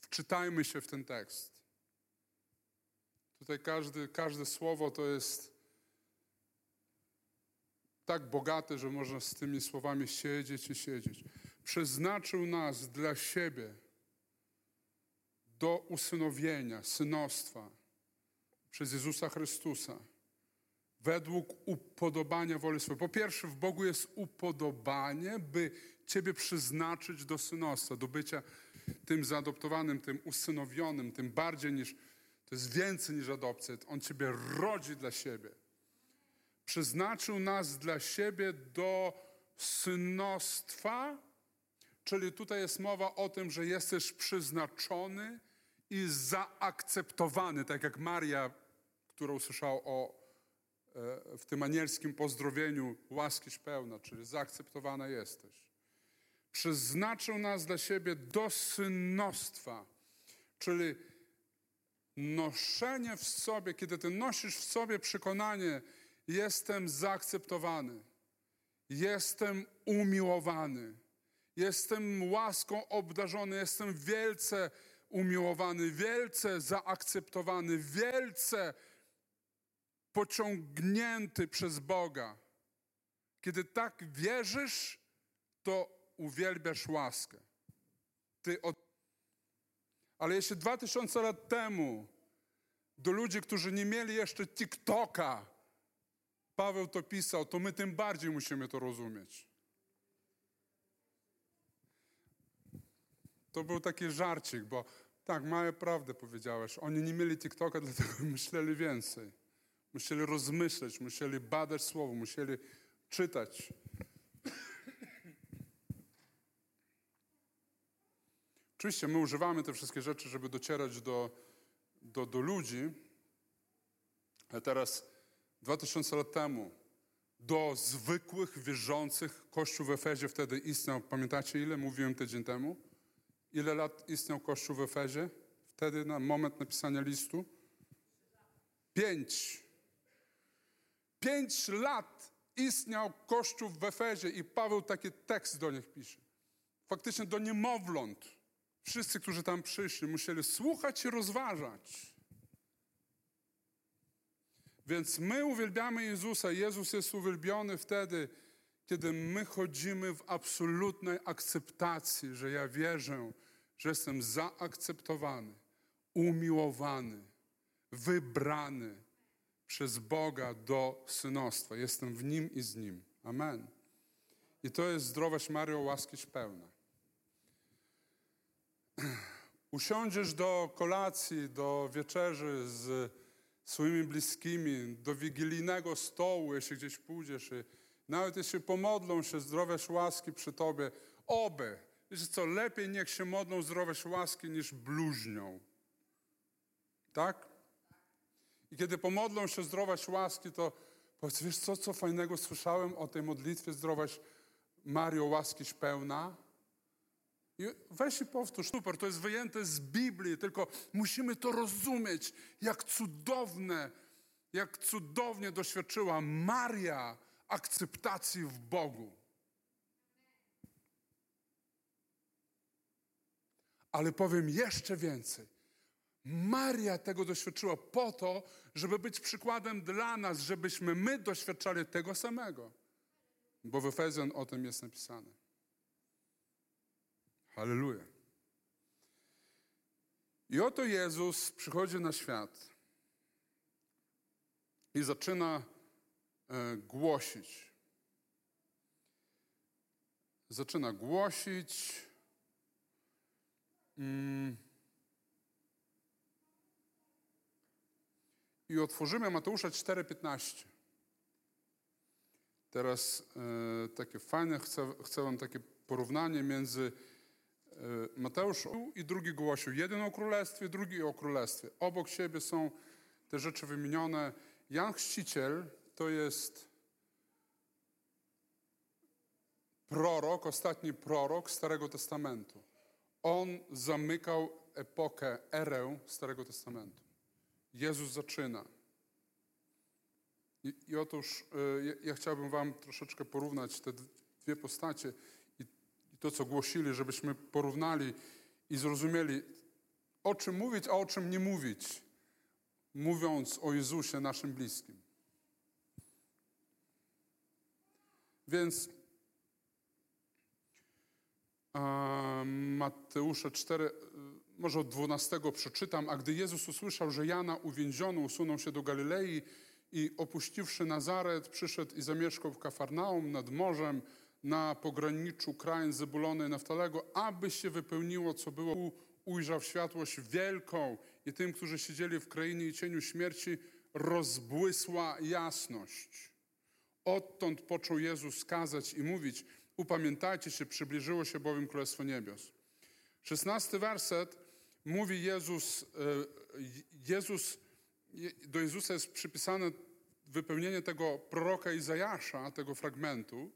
Wczytajmy się w ten tekst. Tutaj każdy, każde słowo to jest tak bogate, że można z tymi słowami siedzieć i siedzieć. Przeznaczył nas dla siebie do usynowienia, synostwa przez Jezusa Chrystusa według upodobania woli swojej. Po pierwsze, w Bogu jest upodobanie, by Ciebie przeznaczyć do synostwa, do bycia tym zaadoptowanym, tym usynowionym, tym bardziej niż, to jest więcej niż adopcja. On Ciebie rodzi dla siebie. Przeznaczył nas dla siebie do synostwa, czyli tutaj jest mowa o tym, że jesteś przeznaczony i zaakceptowany, tak jak Maria, która usłyszała o w tym anielskim pozdrowieniu łaskiś pełna, czyli zaakceptowana jesteś. Przeznaczył nas dla siebie do synostwa, czyli noszenie w sobie, kiedy ty nosisz w sobie przekonanie, jestem zaakceptowany, jestem umiłowany, jestem łaską obdarzony, jestem wielce umiłowany, wielce zaakceptowany, wielce pociągnięty przez Boga. Kiedy tak wierzysz, to uwielbiasz łaskę. Ty od... Ale jeśli dwa tysiące lat temu do ludzi, którzy nie mieli jeszcze TikToka, Paweł to pisał, to my tym bardziej musimy to rozumieć. To był taki żarcik, bo tak, małe prawdę powiedziałeś. Oni nie mieli TikToka, dlatego myśleli więcej. Musieli rozmyśleć, musieli badać słowo, musieli czytać. Oczywiście my używamy te wszystkie rzeczy, żeby docierać do, do, do ludzi, ale teraz, dwa tysiące lat temu, do zwykłych, wierzących, Kościół w Efezie wtedy istniał, pamiętacie ile mówiłem tydzień temu? Ile lat istniał Kościół w Efezie? Wtedy na moment napisania listu? Pięć. Pięć lat istniał Kościół w Efezie i Paweł taki tekst do nich pisze. Faktycznie do niemowląt. Wszyscy, którzy tam przyszli, musieli słuchać i rozważać. Więc my uwielbiamy Jezusa. Jezus jest uwielbiony wtedy, kiedy my chodzimy w absolutnej akceptacji, że ja wierzę, że jestem zaakceptowany, umiłowany, wybrany przez Boga do synostwa. Jestem w Nim i z Nim. Amen. I to jest zdrowość Mario łaskiś pełna. Usiądziesz do kolacji, do wieczerzy z swoimi bliskimi, do wigilijnego stołu, jeśli gdzieś pójdziesz nawet jeśli pomodlą się zdrowiesz łaski przy tobie, oby. Wiesz co, lepiej niech się modlą zdrowiesz łaski niż bluźnią. Tak? I kiedy pomodlą się zdrowaś łaski, to powiedz, wiesz co, co fajnego słyszałem o tej modlitwie zdrowaś Mario łaskiś pełna? I weź i powtórz, super, to jest wyjęte z Biblii, tylko musimy to rozumieć, jak cudowne, jak cudownie doświadczyła Maria akceptacji w Bogu. Ale powiem jeszcze więcej. Maria tego doświadczyła po to, żeby być przykładem dla nas, żebyśmy my doświadczali tego samego. Bo w Efezjan o tym jest napisane. Halleluja. I oto Jezus przychodzi na świat i zaczyna e, głosić. Zaczyna głosić. Mm, I otworzymy Mateusza 4,15. Teraz e, takie fajne, chcę, chcę Wam takie porównanie między e, Mateusz i drugi głosił. Jeden o królestwie, drugi o królestwie. Obok siebie są te rzeczy wymienione. Jan Chrzciciel to jest prorok, ostatni prorok Starego Testamentu. On zamykał epokę, erę Starego Testamentu. Jezus zaczyna. I, i otóż y, ja, ja chciałbym Wam troszeczkę porównać te dwie postacie i, i to, co głosili, żebyśmy porównali i zrozumieli, o czym mówić, a o czym nie mówić, mówiąc o Jezusie, naszym bliskim. Więc Mateusza 4, y, może od 12 przeczytam. A gdy Jezus usłyszał, że Jana uwięziono, usunął się do Galilei i opuściwszy Nazaret, przyszedł i zamieszkał w Kafarnaum nad morzem na pograniczu krain Zebulony i Naftalego, aby się wypełniło, co było. Ujrzał światłość wielką i tym, którzy siedzieli w krainie i cieniu śmierci, rozbłysła jasność. Odtąd począł Jezus kazać i mówić: Upamiętajcie się, przybliżyło się bowiem Królestwo Niebios. Szesnasty werset mówi Jezus, e, Jezus, Je- do Jezusa jest przypisane wypełnienie tego proroka Izajasza, tego fragmentu.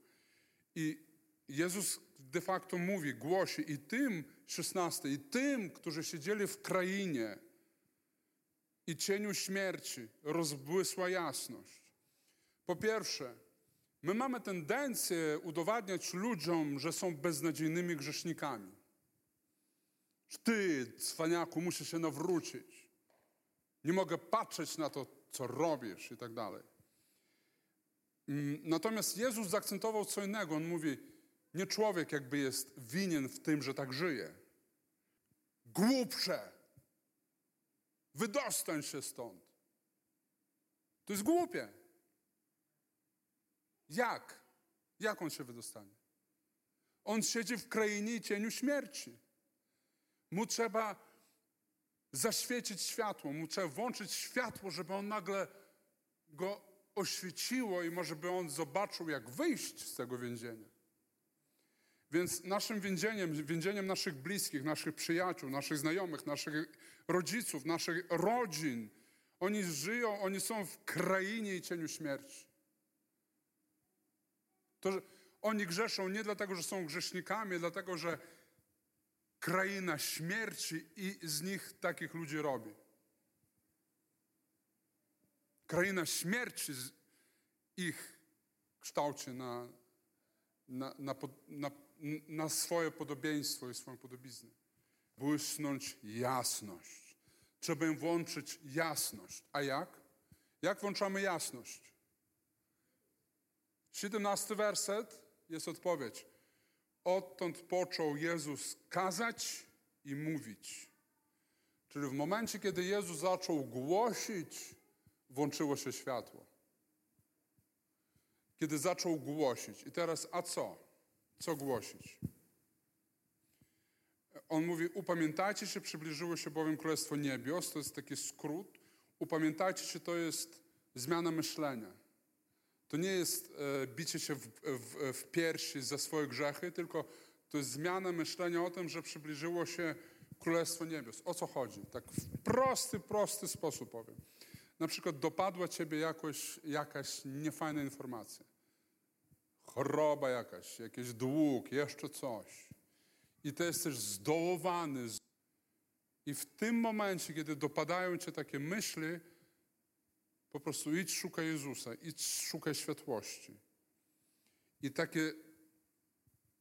I Jezus de facto mówi, głosi i tym, 16, i tym, którzy siedzieli w krainie i cieniu śmierci, rozbłysła jasność. Po pierwsze, my mamy tendencję udowadniać ludziom, że są beznadziejnymi grzesznikami. Ty, cwaniaku, musisz się nawrócić. Nie mogę patrzeć na to, co robisz i tak dalej. Mm, Natomiast Jezus zaakcentował co innego. On mówi, nie człowiek jakby jest winien w tym, że tak żyje. Głupsze! Wydostań się stąd. To jest głupie. Jak? Jak on się wydostanie? On siedzi w krainie cieniu śmierci. Mu trzeba zaświecić światło, mu trzeba włączyć światło, żeby on nagle go oświeciło i może by on zobaczył, jak wyjść z tego więzienia. Więc naszym więzieniem, więzieniem naszych bliskich, naszych przyjaciół, naszych znajomych, naszych rodziców, naszych rodzin, oni żyją, oni są w krainie i cieniu śmierci. To, że oni grzeszą nie dlatego, że są grzesznikami, dlatego, że kraina śmierci i z nich takich ludzi robi. Kraina śmierci ich kształci na, na, na, na, na swoje podobieństwo i swoją podobiznę. Błysnąć jasność. Trzeba im włączyć jasność. A jak? Jak włączamy jasność? 17 werset jest odpowiedź. Odtąd począł Jezus kazać i mówić. Czyli w momencie, kiedy Jezus zaczął głosić, włączyło się światło. Kiedy zaczął głosić. I teraz, a co? Co głosić? On mówi, upamiętajcie się, przybliżyło się bowiem Królestwo Niebios. To jest taki skrót. Upamiętajcie się, to jest zmiana myślenia. To nie jest e, bicie się w, w, w piersi za swoje grzechy, tylko to jest zmiana myślenia o tym, że przybliżyło się Królestwo Niebios. O co chodzi? Tak w prosty, prosty sposób powiem. Na przykład dopadła ciebie jakoś, jakaś niefajna informacja. Choroba jakaś, jakiś dług, jeszcze coś. I ty jesteś zdołowany. I w tym momencie, kiedy dopadają cię takie myśli, po prostu idź szukaj Jezusa, idź szukaj światłości. I takie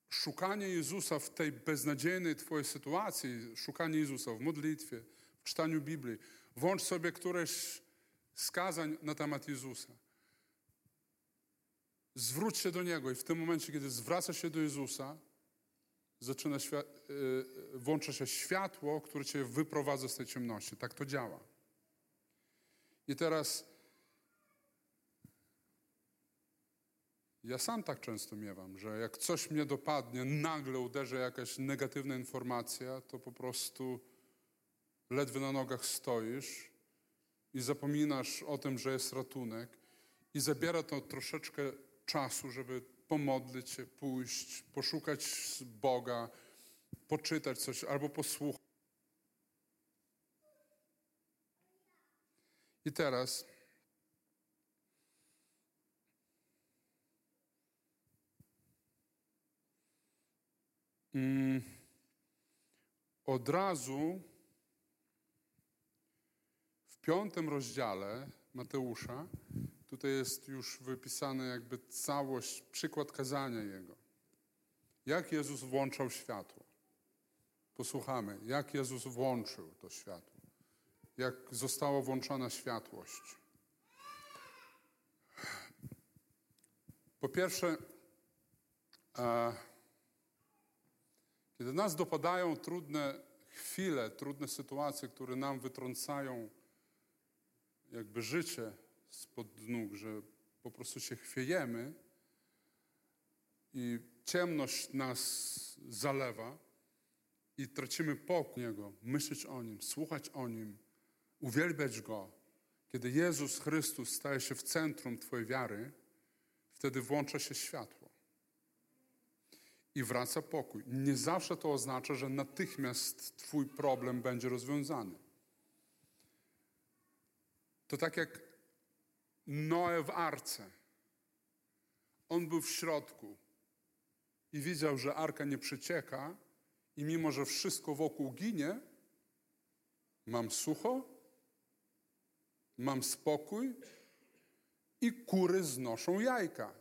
szukanie Jezusa w tej beznadziejnej twojej sytuacji, szukanie Jezusa w modlitwie, w czytaniu Biblii, włącz sobie któreś z kazań na temat Jezusa. Zwróć się do Niego i w tym momencie, kiedy zwracasz się do Jezusa, zaczyna świa- y, włącza się światło, które cię wyprowadza z tej ciemności. Tak to działa. I teraz ja sam tak często miewam, że jak coś mnie dopadnie, nagle uderzy jakaś negatywna informacja, to po prostu ledwie na nogach stoisz i zapominasz o tym, że jest ratunek i zabiera to troszeczkę czasu, żeby pomodlić się, pójść, poszukać Boga, poczytać coś albo posłuchać. I teraz mm, od razu w piątym rozdziale Mateusza, tutaj jest już wypisane jakby całość, przykład kazania Jego. Jak Jezus włączał światło. Posłuchamy, jak Jezus włączył to światło. Jak została włączona światłość. Po pierwsze, e, kiedy nas dopadają trudne chwile, trudne sytuacje, które nam wytrącają jakby życie spod nóg, że po prostu się chwiejemy i ciemność nas zalewa i tracimy pokój Niego, myśleć o Nim, słuchać o Nim, uwielbiać Go. Kiedy Jezus Chrystus staje się w centrum Twojej wiary, wtedy włącza się światło i wraca pokój. Nie zawsze to oznacza, że natychmiast Twój problem będzie rozwiązany. To tak jak Noe w arce. On był w środku i widział, że arka nie przecieka, i mimo, że wszystko wokół ginie, mam sucho, mam spokój i kury znoszą jajka.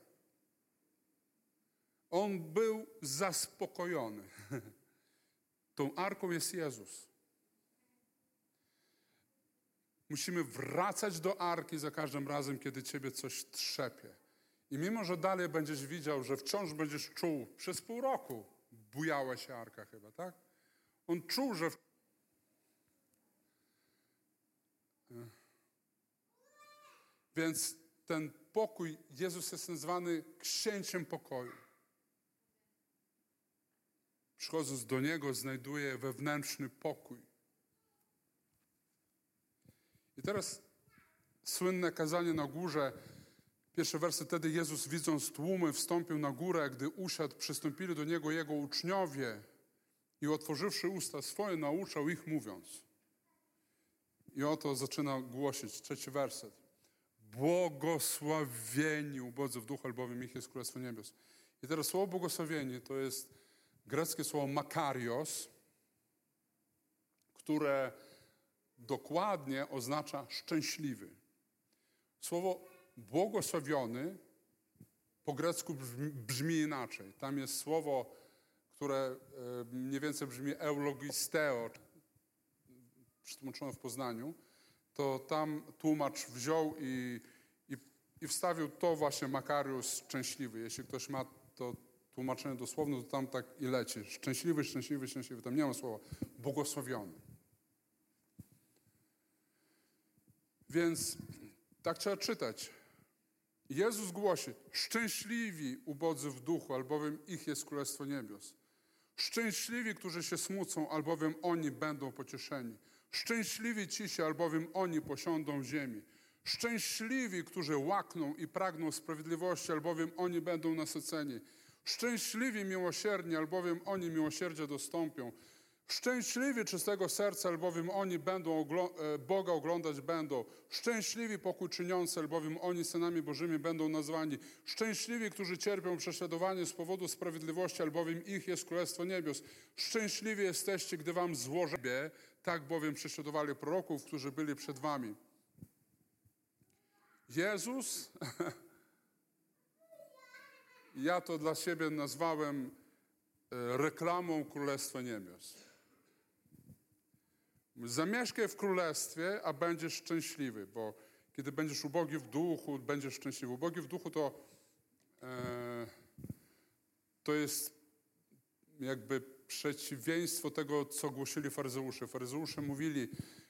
On był zaspokojony. Tą arką jest Jezus. Musimy wracać do arki za każdym razem, kiedy ciebie coś trzepie. I mimo, że dalej będziesz widział, że wciąż będziesz czuł przez pół roku, bujała się arka chyba, tak? On czuł, że. Więc ten pokój, Jezus jest nazwany księciem pokoju. Przychodząc do Niego, znajduje wewnętrzny pokój. I teraz słynne kazanie na górze, pierwszy werset, wtedy Jezus widząc tłumy wstąpił na górę, gdy usiadł, przystąpili do Niego Jego uczniowie i otworzywszy usta swoje, nauczał ich mówiąc. I oto zaczyna głosić, trzeci werset. Błogosławieni ubodzy w duchu, albowiem ich jest Królestwo Niebios. I teraz słowo błogosławieni to jest greckie słowo makarios, które dokładnie oznacza szczęśliwy. Słowo błogosławiony po grecku brzmi, brzmi inaczej. Tam jest słowo, które mniej więcej brzmi eulogisteo, przetłumaczone w Poznaniu, to tam tłumacz wziął i, i, i wstawił to właśnie Makarius szczęśliwy. Jeśli ktoś ma to tłumaczenie dosłowne, to tam tak i leci. Szczęśliwy, szczęśliwy, szczęśliwy. Tam nie ma słowa błogosławiony. Więc tak trzeba czytać. Jezus głosi, szczęśliwi ubodzy w duchu, albowiem ich jest Królestwo Niebios. Szczęśliwi, którzy się smucą, albowiem oni będą pocieszeni. Szczęśliwi ci albowiem oni posiądą ziemię. Szczęśliwi, którzy łakną i pragną sprawiedliwości, albowiem oni będą nasyceni. Szczęśliwi miłosierni, albowiem oni miłosierdzia dostąpią. Szczęśliwi czystego serca, albowiem oni będą e, Boga oglądać będą. Szczęśliwi pokój czyniący, albowiem oni synami Bożymi będą nazwani. Szczęśliwi, którzy cierpią prześladowanie z powodu sprawiedliwości, albowiem ich jest Królestwo Niebios. Szczęśliwi jesteście, gdy wam złożę, tak bowiem prześladowali proroków, którzy byli przed wami. Jezus, ja to dla siebie nazwałem e, reklamą Królestwa Niebios. Zamieszkaj w królestwie, a będziesz szczęśliwy, bo kiedy będziesz ubogi w duchu, będziesz szczęśliwy. Ubogi w duchu to, e, to jest jakby przeciwieństwo tego, co głosili faryzeusze. Faryzeusze mówili,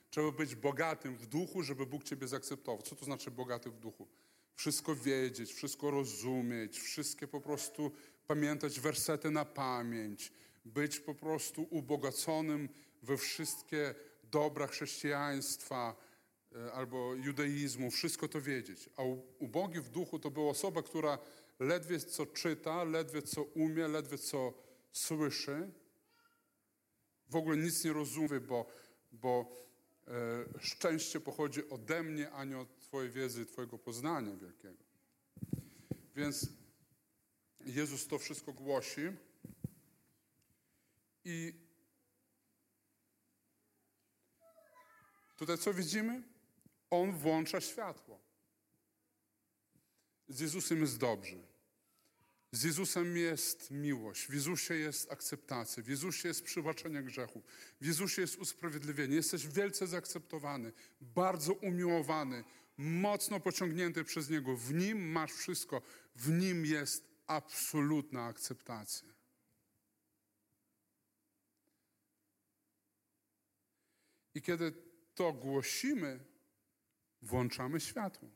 trzeba być bogatym w duchu, żeby Bóg ciebie zaakceptował. Co to znaczy bogaty w duchu? Wszystko wiedzieć, wszystko rozumieć, wszystkie po prostu pamiętać wersety na pamięć, być po prostu ubogaconym we wszystkie dobra chrześcijaństwa e, albo judaizmu, wszystko to wiedzieć. A ubogi w duchu to była osoba, która ledwie co czyta, ledwie co umie, ledwie co słyszy, w ogóle nic nie rozumie, bo, bo e, szczęście pochodzi ode mnie, a nie od Twojej wiedzy, Twojego poznania wielkiego. Więc Jezus to wszystko głosi i Tutaj co widzimy? On włącza światło. Z Jezusem jest dobrze. Z Jezusem jest miłość, w Jezusie jest akceptacja, w Jezusie jest przebaczenie grzechów, w Jezusie jest usprawiedliwienie. Jesteś wielce zaakceptowany, bardzo umiłowany, mocno pociągnięty przez Niego. W Nim masz wszystko, w Nim jest absolutna akceptacja. I kiedy to głosimy, włączamy światło.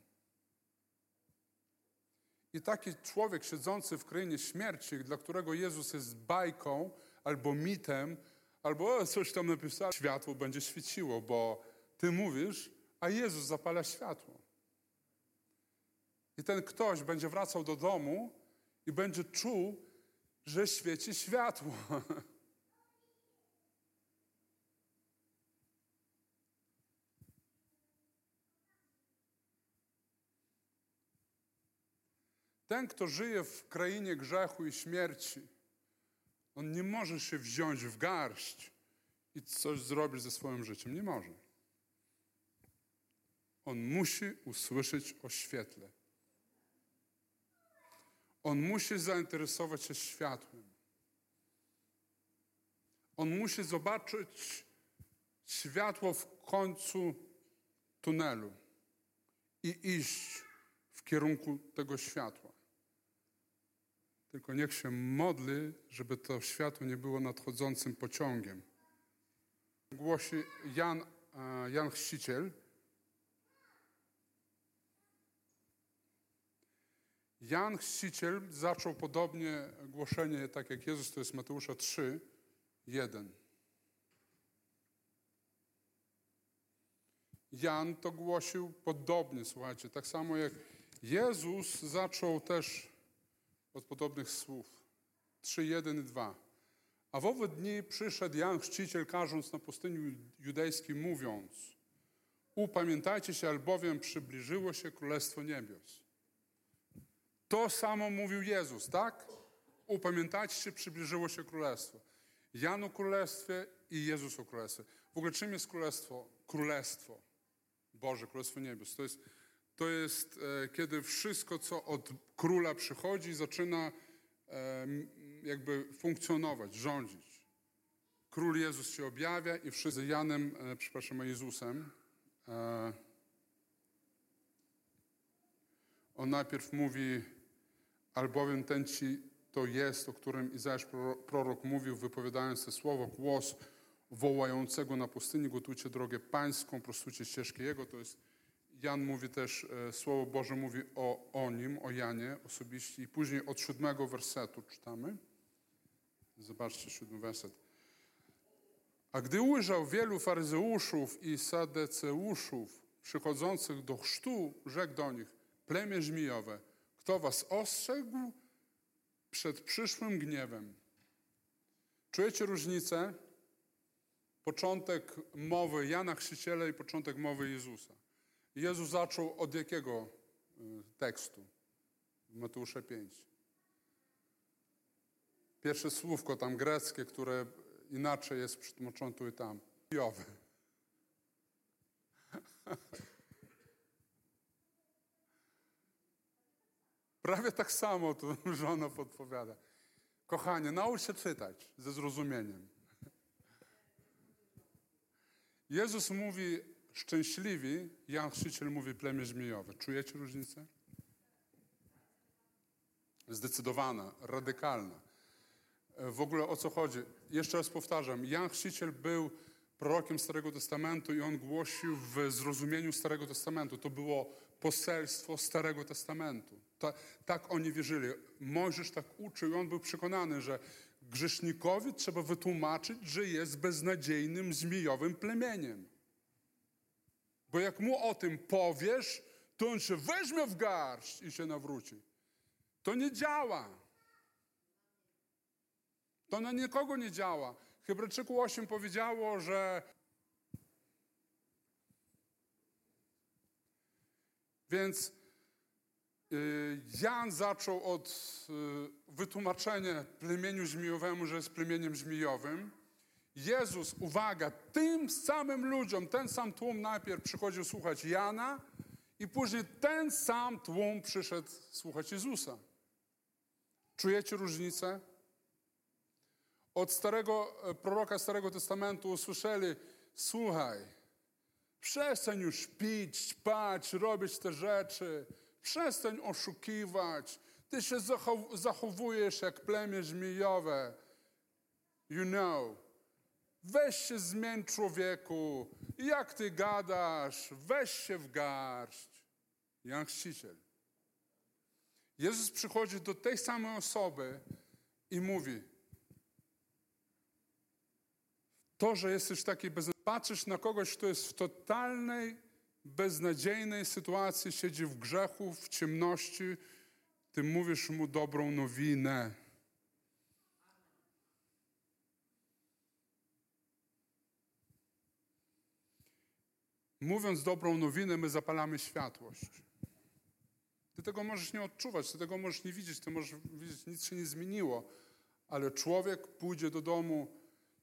I taki człowiek siedzący w krainie śmierci, dla którego Jezus jest bajką albo mitem, albo coś tam napisał, światło będzie świeciło, bo ty mówisz, a Jezus zapala światło. I ten ktoś będzie wracał do domu i będzie czuł, że świeci światło. Ten, kto żyje w krainie grzechu i śmierci, on nie może się wziąć w garść i coś zrobić ze swoim życiem. Nie może. On musi usłyszeć o świetle. On musi zainteresować się światłem. On musi zobaczyć światło w końcu tunelu i iść w kierunku tego światła. Tylko niech się modli, żeby to światło nie było nadchodzącym pociągiem. Głosi Jan, e, Jan Chrzciciel. Jan Chrzciciel zaczął podobnie głoszenie, tak jak Jezus, to jest Mateusza 3, 1. Jan to głosił podobnie, słuchajcie, tak samo jak Jezus zaczął też od podobnych słów. 3, 1 i 2. A w owe dni przyszedł Jan Chrzciciel, każąc na pustyni judejskiej, mówiąc Upamiętajcie się, albowiem przybliżyło się Królestwo Niebios. To samo mówił Jezus, tak? Upamiętajcie przybliżyło się Królestwo. Jan o Królestwie i Jezus o Królestwie. W ogóle czym jest Królestwo? Królestwo Boże, Królestwo Niebios. To jest to jest e, kiedy wszystko, co od króla przychodzi, zaczyna e, jakby funkcjonować, rządzić. Król Jezus się objawia i wszyscy Janem, e, przepraszam, Jezusem. On najpierw mówi, albowiem ten ci to jest, o którym Izajasz prorok mówił, wypowiadając te słowo, głos wołającego na pustyni, gotujcie drogę pańską, prostujcie ścieżki Jego, to jest Jan mówi też, e, Słowo Boże mówi o, o nim, o Janie osobiście i później od siódmego wersetu czytamy. Zobaczcie siódmy werset. A gdy ujrzał wielu faryzeuszów i sadeceuszów przychodzących do chrztu, rzekł do nich, plemię żmijowe, kto was ostrzegł przed przyszłym gniewem? Czujecie różnicę? Początek mowy Jana Chrzciciela i początek mowy Jezusa. Jezus zaczął od jakiego y, tekstu? Mateusza 5. Pierwsze słówko tam greckie, które inaczej jest przetłumaczone tu i tam. Jowy. Prawie tak samo tu żona podpowiada. Kochanie, naucz się czytać ze zrozumieniem. Jezus mówi, szczęśliwi, Jan Chrzciciel mówi plemię żmijowe. Czujecie różnicę? Zdecydowana, radykalna. W ogóle o co chodzi? Jeszcze raz powtarzam, Jan Chrzciciel był prorokiem Starego Testamentu i on głosił w zrozumieniu Starego Testamentu. To było poselstwo Starego Testamentu. Ta, tak oni wierzyli. Mojżesz tak uczył i on był przekonany, że grzesznikowi trzeba wytłumaczyć, że jest beznadziejnym, zmijowym plemieniem. Bo jak mu o tym powiesz, to on się weźmie w garść i się nawróci. To nie działa. To na nikogo nie działa. Hebrajczyku 8 powiedziało, że Więc y, Jan zaczął od y, wytłumaczenia plemieniu żmijowemu, że jest plemieniem żmijowym. Jezus, uwaga, tym samym ludziom, ten sam tłum najpierw przychodził słuchać Jana i później ten sam tłum przyszedł słuchać Jezusa. Czujecie różnicę? Od starego e, proroka Starego Testamentu usłyszeli: Słuchaj, przestań już pić, spać, robić te rzeczy, przestań oszukiwać. Ty się zachow- zachowujesz jak plemię żmijowe. You know. Weź się zmień człowieku. Jak ty gadasz? Weź się w garść. Jan Chrzciciel. Jezus przychodzi do tej samej osoby i mówi: To, że jesteś taki bez... Patrzysz na kogoś, kto jest w totalnej, beznadziejnej sytuacji, siedzi w grzechu, w ciemności, ty mówisz mu dobrą nowinę. Mówiąc dobrą nowinę, my zapalamy światłość. Ty tego możesz nie odczuwać, ty tego możesz nie widzieć, ty możesz widzieć, nic się nie zmieniło. Ale człowiek pójdzie do domu,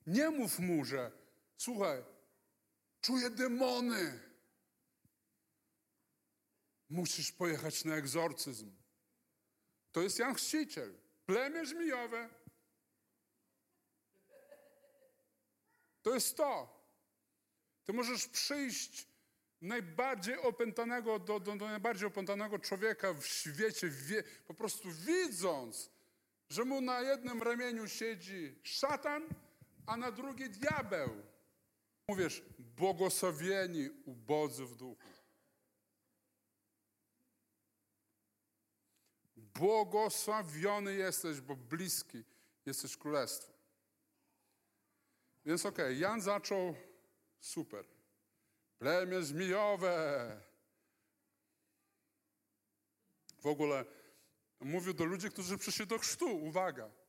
nie mów mu, że słuchaj, czuję demony. Musisz pojechać na egzorcyzm. To jest Jan Chrzciciel. Plemię żmijowe. To jest to. Ty możesz przyjść najbardziej opętanego, do, do, do najbardziej opętanego człowieka w świecie, wie, po prostu widząc, że mu na jednym ramieniu siedzi szatan, a na drugie diabeł. Mówisz, błogosławieni ubodzy w duchu. Błogosławiony jesteś, bo bliski jesteś królestwa. Więc okej, Jan zaczął super. Plemię żmijowe. W ogóle mówił do ludzi, którzy przyszli do chrztu. Uwaga.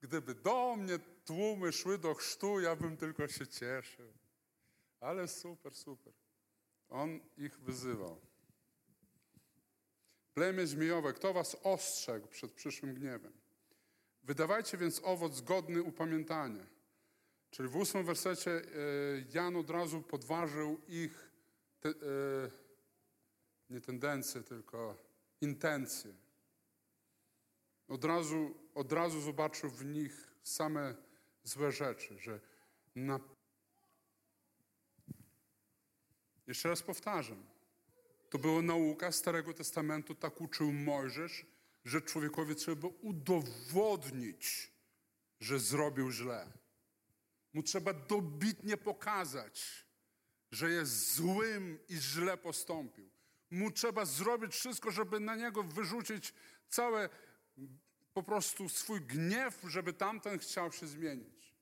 Gdyby do mnie tłumy szły do chrztu, ja bym tylko się cieszył. Ale super, super. On ich wyzywał. Plemię żmijowe, kto was ostrzegł przed przyszłym gniewem? Wydawajcie więc owoc godny upamiętania. Czyli w ósmym wersecie e, Jan od razu podważył ich te, e, nie tendencje, tylko intencje. Od razu, od razu zobaczył w nich same złe rzeczy, że na... Jeszcze raz powtarzam. To była nauka Starego Testamentu, tak uczył Mojżesz, że człowiekowi trzeba udowodnić, że zrobił źle. Mu trzeba dobitnie pokazać, że jest złym i źle postąpił. Mu trzeba zrobić wszystko, żeby na niego wyrzucić całe po prostu swój gniew, żeby tamten chciał się zmienić.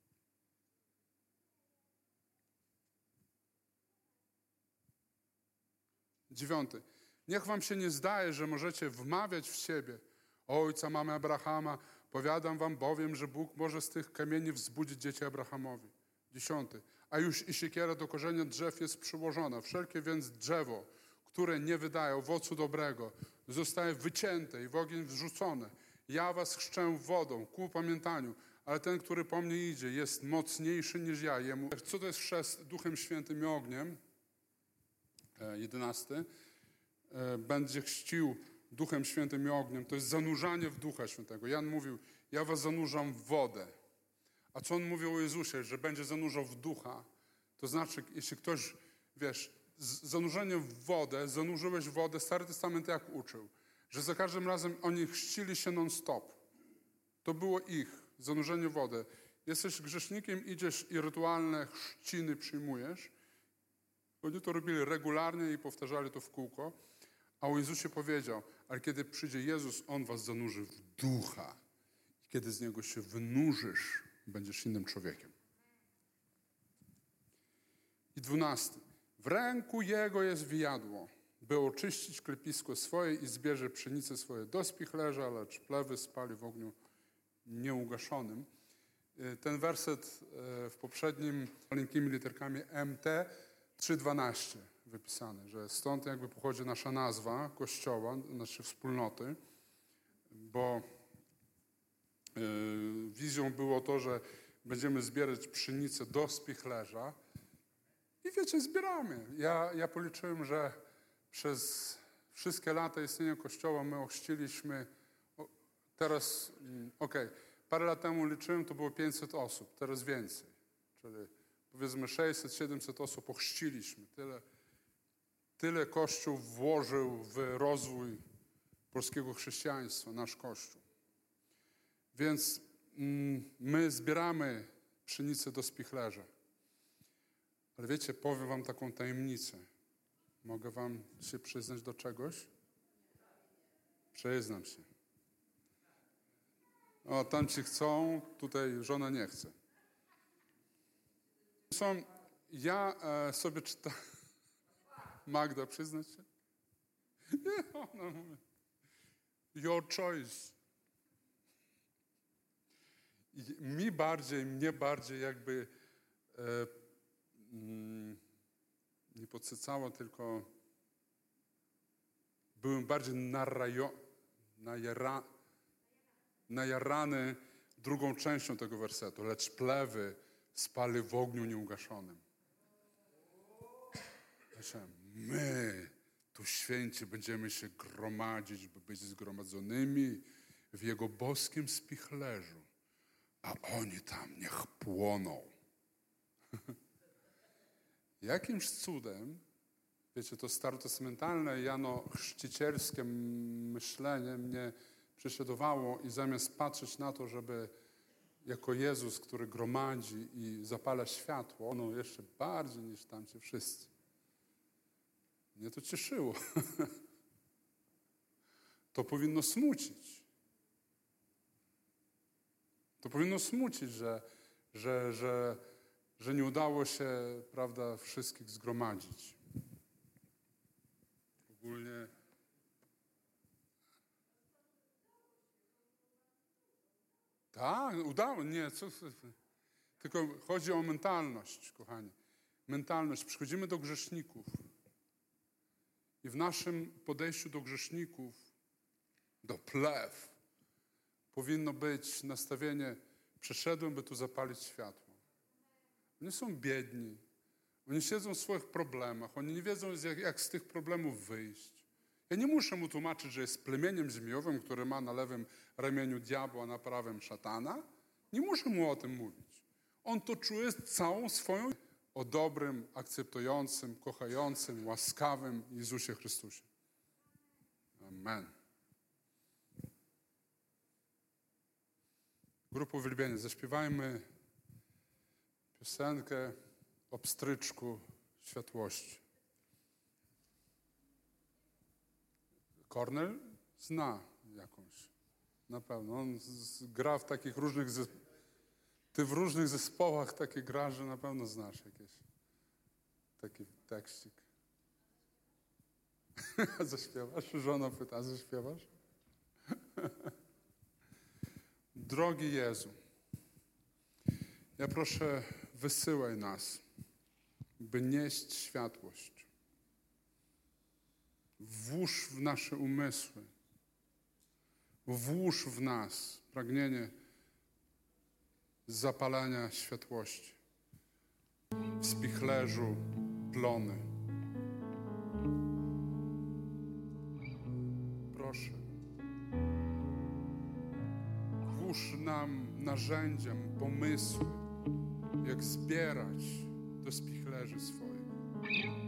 Dziewiąty. Niech wam się nie zdaje, że możecie wmawiać w siebie ojca, mamy Abrahama. Powiadam wam bowiem, że Bóg może z tych kamieni wzbudzić dzieci Abrahamowi. Dziesiąty. A już i siekiera do korzenia drzew jest przyłożona. Wszelkie więc drzewo, które nie wydaje owocu dobrego, zostaje wycięte i w ogień wrzucone. Ja was chrzczę wodą ku upamiętaniu, ale ten, który po mnie idzie, jest mocniejszy niż ja. Jemu... Co to jest chrzest Duchem Świętym i ogniem? E, Jedenasty. E, Będzie chrzcił Duchem Świętym i ogniem. To jest zanurzanie w Ducha Świętego. Jan mówił, ja was zanurzam w wodę. A co on mówił o Jezusie, że będzie zanurzał w ducha? To znaczy, jeśli ktoś, wiesz, z zanurzeniem w wodę, zanurzyłeś wodę, Stary Testament jak uczył? Że za każdym razem oni chrzcili się non-stop. To było ich, zanurzenie w wodę. Jesteś grzesznikiem, idziesz i rytualne chrzciny przyjmujesz. Oni to robili regularnie i powtarzali to w kółko. A o Jezusie powiedział, ale kiedy przyjdzie Jezus, On was zanurzy w ducha. I kiedy z Niego się wynurzysz, będziesz innym człowiekiem. I dwunasty. W ręku Jego jest wiadło, by oczyścić klepisko swoje i zbierze pszenice swoje do spichlerza, lecz plewy spali w ogniu nieugaszonym. Y, Ten werset y, w poprzednim maleńkimi literkami MT 3.12 wypisany, że stąd jakby pochodzi nasza nazwa kościoła, naszej wspólnoty, bo y, wizją było to, że będziemy zbierać pszenicę do spichlerza. I wiecie, zbieramy. Ja, ja policzyłem, że przez wszystkie lata istnienia Kościoła my ochrzciliśmy, teraz, mm, okej, parę lat temu liczyłem, to było 500 osób, teraz więcej. Czyli powiedzmy 600-700 osób ochrzciliśmy. Tyle, tyle Kościół włożył w rozwój polskiego chrześcijaństwa, nasz Kościół. Więc mm, my zbieramy pszenicę do spichlerza. Ale wiecie, powiem wam taką tajemnicę. Mogę wam się przyznać do czegoś? Przyznam się. O, tam ci chcą, tutaj żona nie chce. Są, ja e, sobie czytam. Magda, przyznać się? Nie, ona mówi. Your choice. I mi bardziej, mnie bardziej jakby e, mm, nie podsycało, tylko byłem bardziej narajo, najara, najarany drugą częścią tego wersetu. Lecz plewy spali w ogniu nieugaszonym. Znaczy, my, tu święci, będziemy się gromadzić, by być zgromadzonymi w Jego boskim spichlerzu, a oni tam niech płoną. Jakimś cudem, wiecie, to starotestamentalne, jano chrzcicielskie myślenie mnie prześladowało i zamiast patrzeć na to, żeby jako Jezus, który gromadzi i zapala światło, ono jeszcze bardziej niż tamci wszyscy. Mnie to cieszyło. To powinno smucić. To powinno smucić, że, że, że, że nie udało się, prawda, wszystkich zgromadzić. Ogólnie. Tak, udało. Nie, co. Tylko chodzi o mentalność, kochani. Mentalność. Przychodzimy do grzeszników. I w naszym podejściu do grzeszników, do plew, powinno być nastawienie: przeszedłem, by tu zapalić światło. Oni są biedni. Oni siedzą w swoich problemach. Oni nie wiedzą, jak, jak z tych problemów wyjść. Ja nie muszę mu tłumaczyć, że jest plemieniem zmijowym, który ma na lewym ramieniu diabła, na prawym szatana. Nie muszę mu o tym mówić. On to czuje całą swoją o dobrym, akceptującym, kochającym, łaskawym Jezusie Chrystusie. Amen. Grupa uwielbienia, zaśpiewajmy piosenkę o pstryczku światłości. Kornel zna jakąś, na pewno. On gra w takich różnych, ty w różnych zespołach takie gra, że na pewno znasz jakieś taki tekstik. zaśpiewasz? Żona pyta, zaśpiewasz? Drogi Jezu, ja proszę, wysyłaj nas, by nieść światłość. Włóż w nasze umysły, włóż w nas pragnienie zapalania światłości. W spichlerzu plony. Proszę. Włóż nam narzędziem pomysły, jak zbierać do spichlerzy swoich.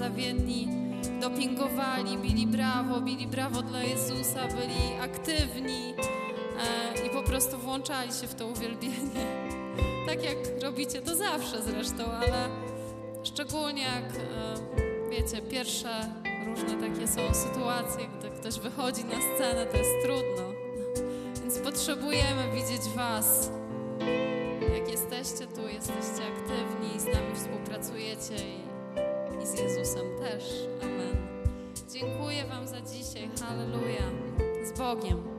Zawiedli, dopingowali, bili brawo, bili brawo dla Jezusa, byli aktywni e, i po prostu włączali się w to uwielbienie. Tak jak robicie to zawsze zresztą, ale szczególnie jak, e, wiecie, pierwsze różne takie są sytuacje, gdy ktoś wychodzi na scenę, to jest trudno. Więc potrzebujemy widzieć Was. Jak jesteście tu, jesteście aktywni, z nami współpracujecie i z Jezusem też. Amen. Dziękuję Wam za dzisiaj. Halleluja. Z Bogiem.